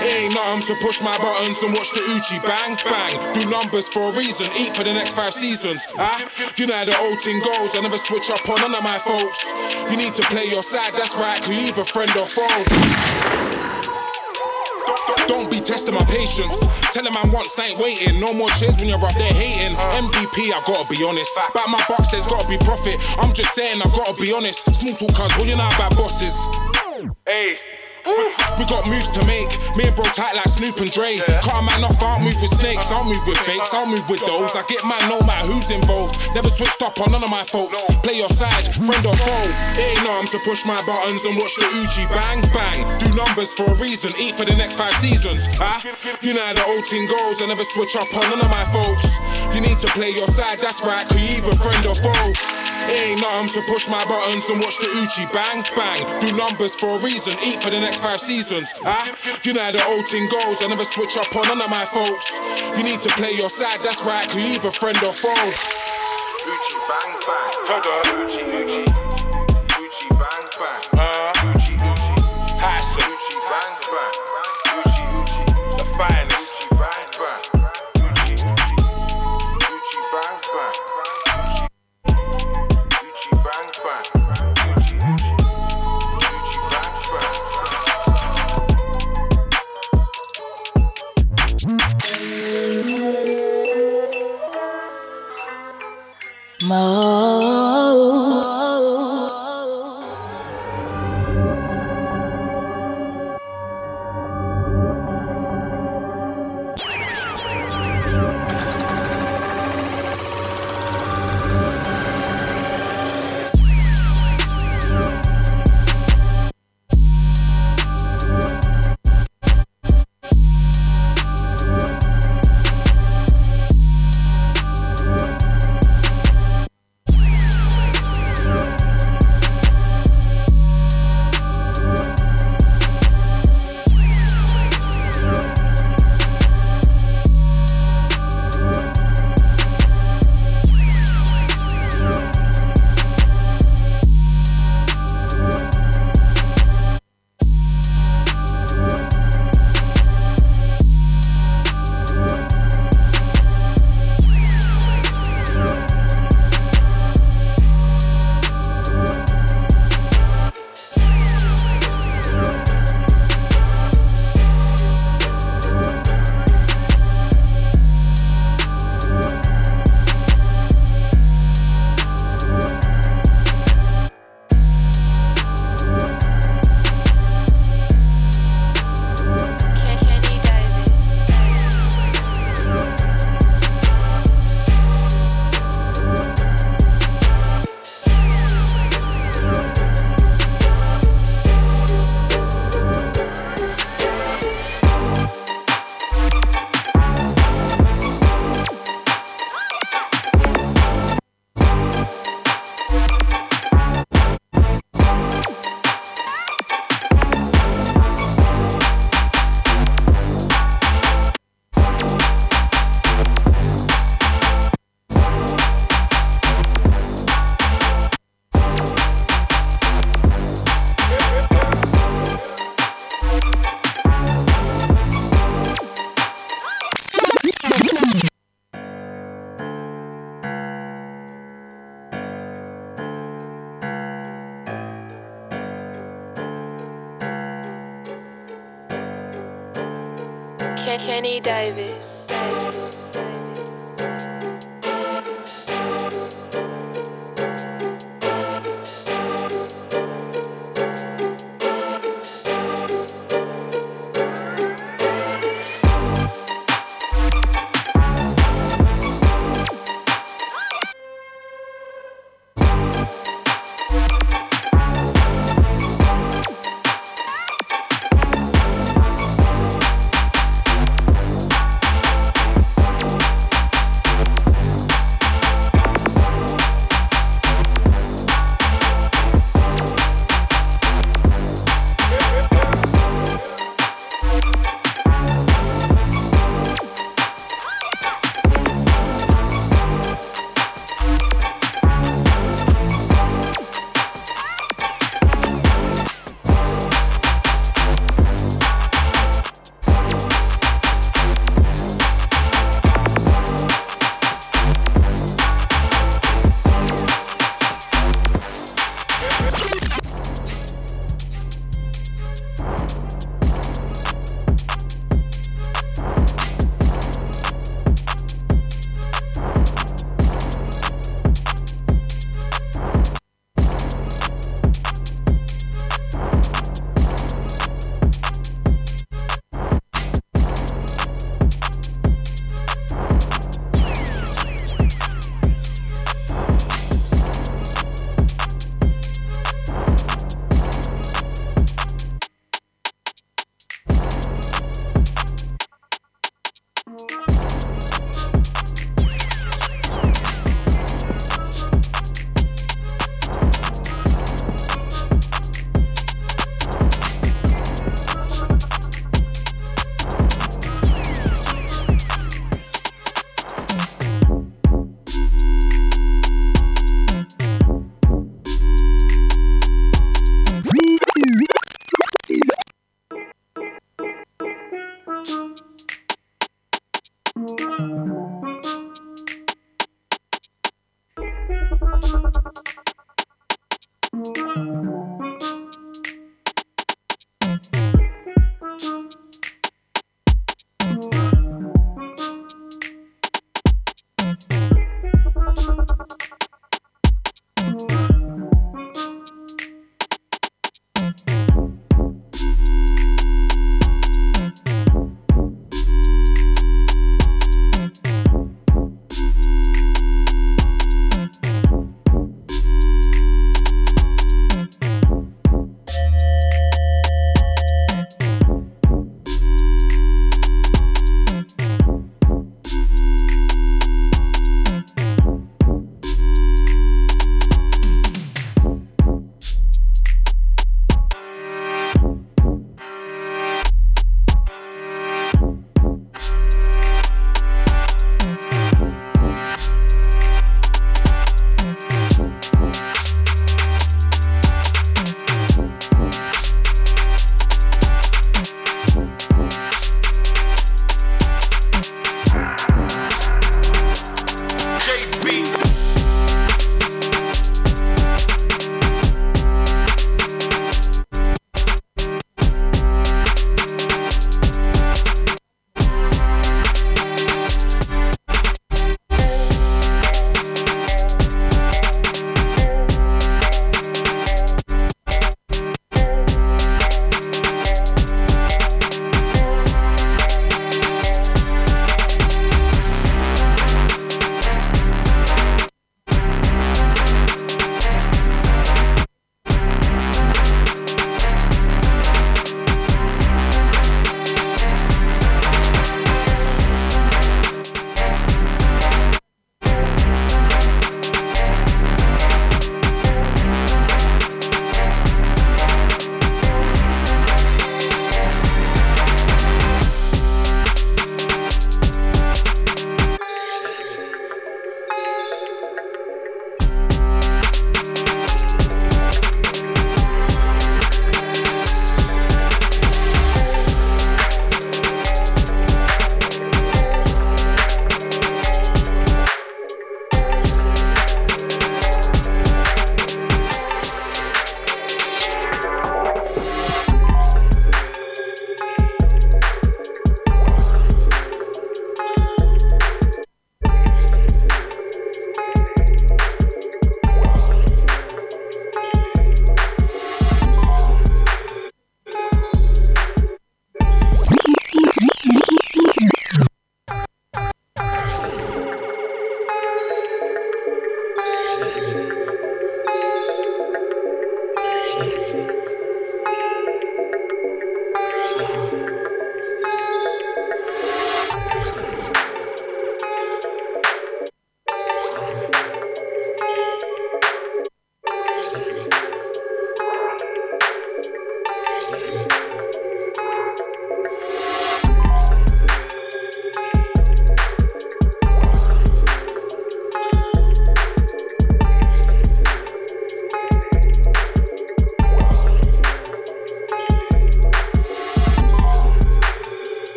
It ain't nothing to push my buttons and watch the Uchi bang bang. Do numbers for a reason, eat for the next five seasons. Huh? You know how the old team goes, I never switch up on none of my folks. You need to play your side, that's right, could either friend or foe? Don't be testing my patience. Tell them I want ain't waiting. No more cheers when you're up there hating. MVP, I gotta be honest. About my box, there's gotta be profit. I'm just saying, I gotta be honest. Small talk, cuz, what you know about bosses? Hey. Mm. We got moves to make. Me and bro tight like Snoop and Dre. Car man off, I don't move with snakes. I'll move with fakes. I'll move with those. I get mine no matter who's involved. Never switched up on none of my folks. Play your side, friend or foe. It ain't arms to push my buttons and watch the Uchi bang bang. Do numbers for a reason. Eat for the next five seasons. Huh? You know how the old team goes. I never switch up on none of my folks. You need to play your side. That's right. Could you either friend or foe? It ain't nothing to push my buttons and watch the Uchi bang bang. Do numbers for a reason, eat for the next five seasons. Ah, you know how the old thing goes. I never switch up on none of my folks. You need to play your side, that's right. You either friend or foe? Uchi bang bang. Tada. Uchi Uchi. Uchi more.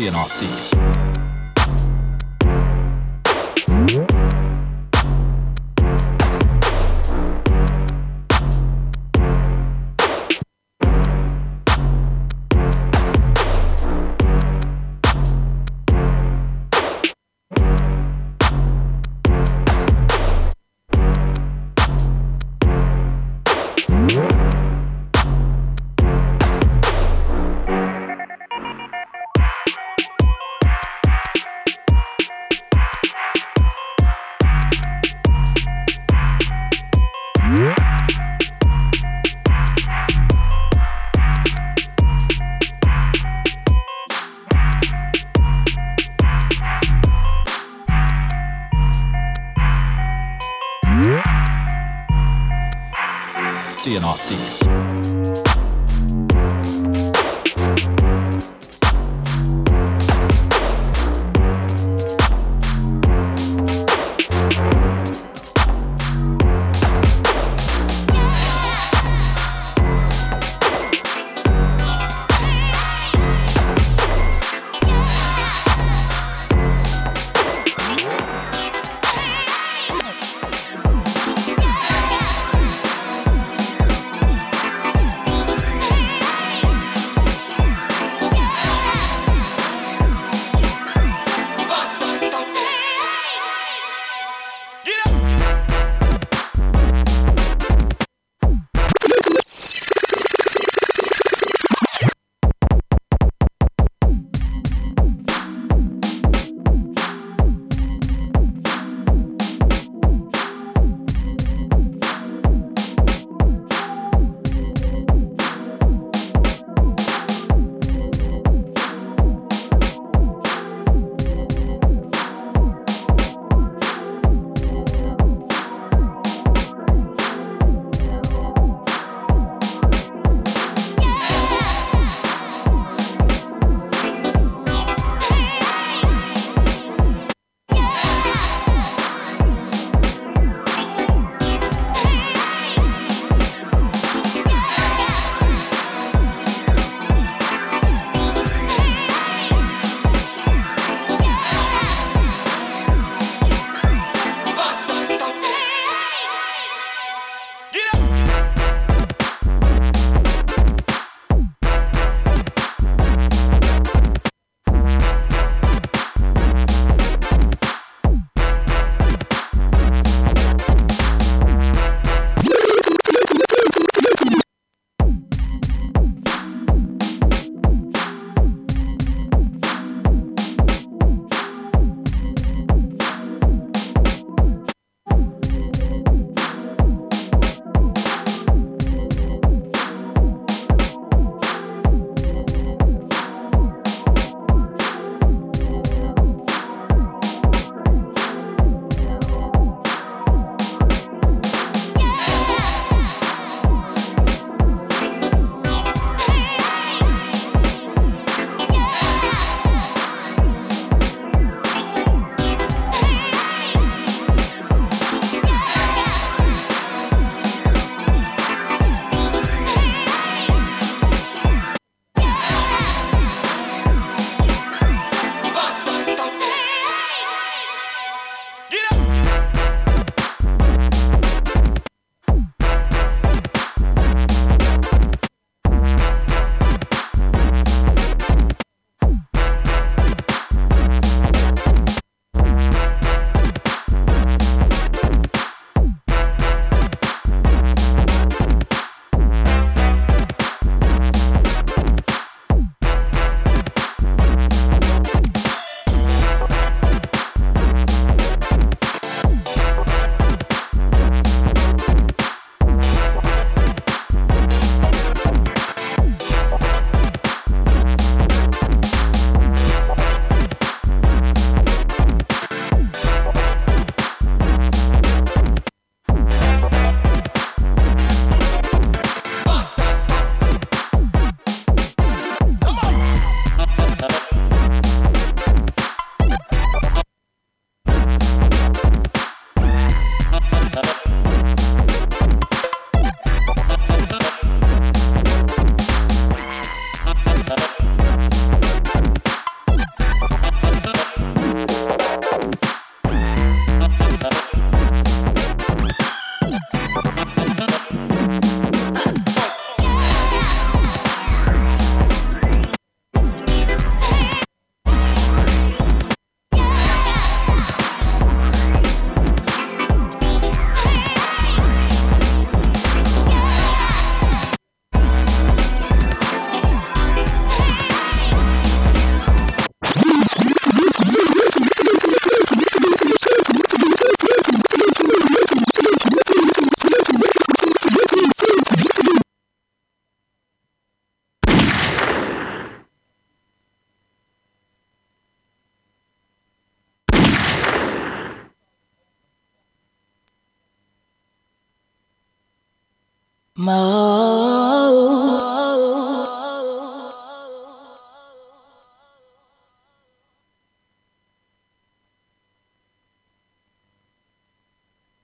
TNRT. TNRT.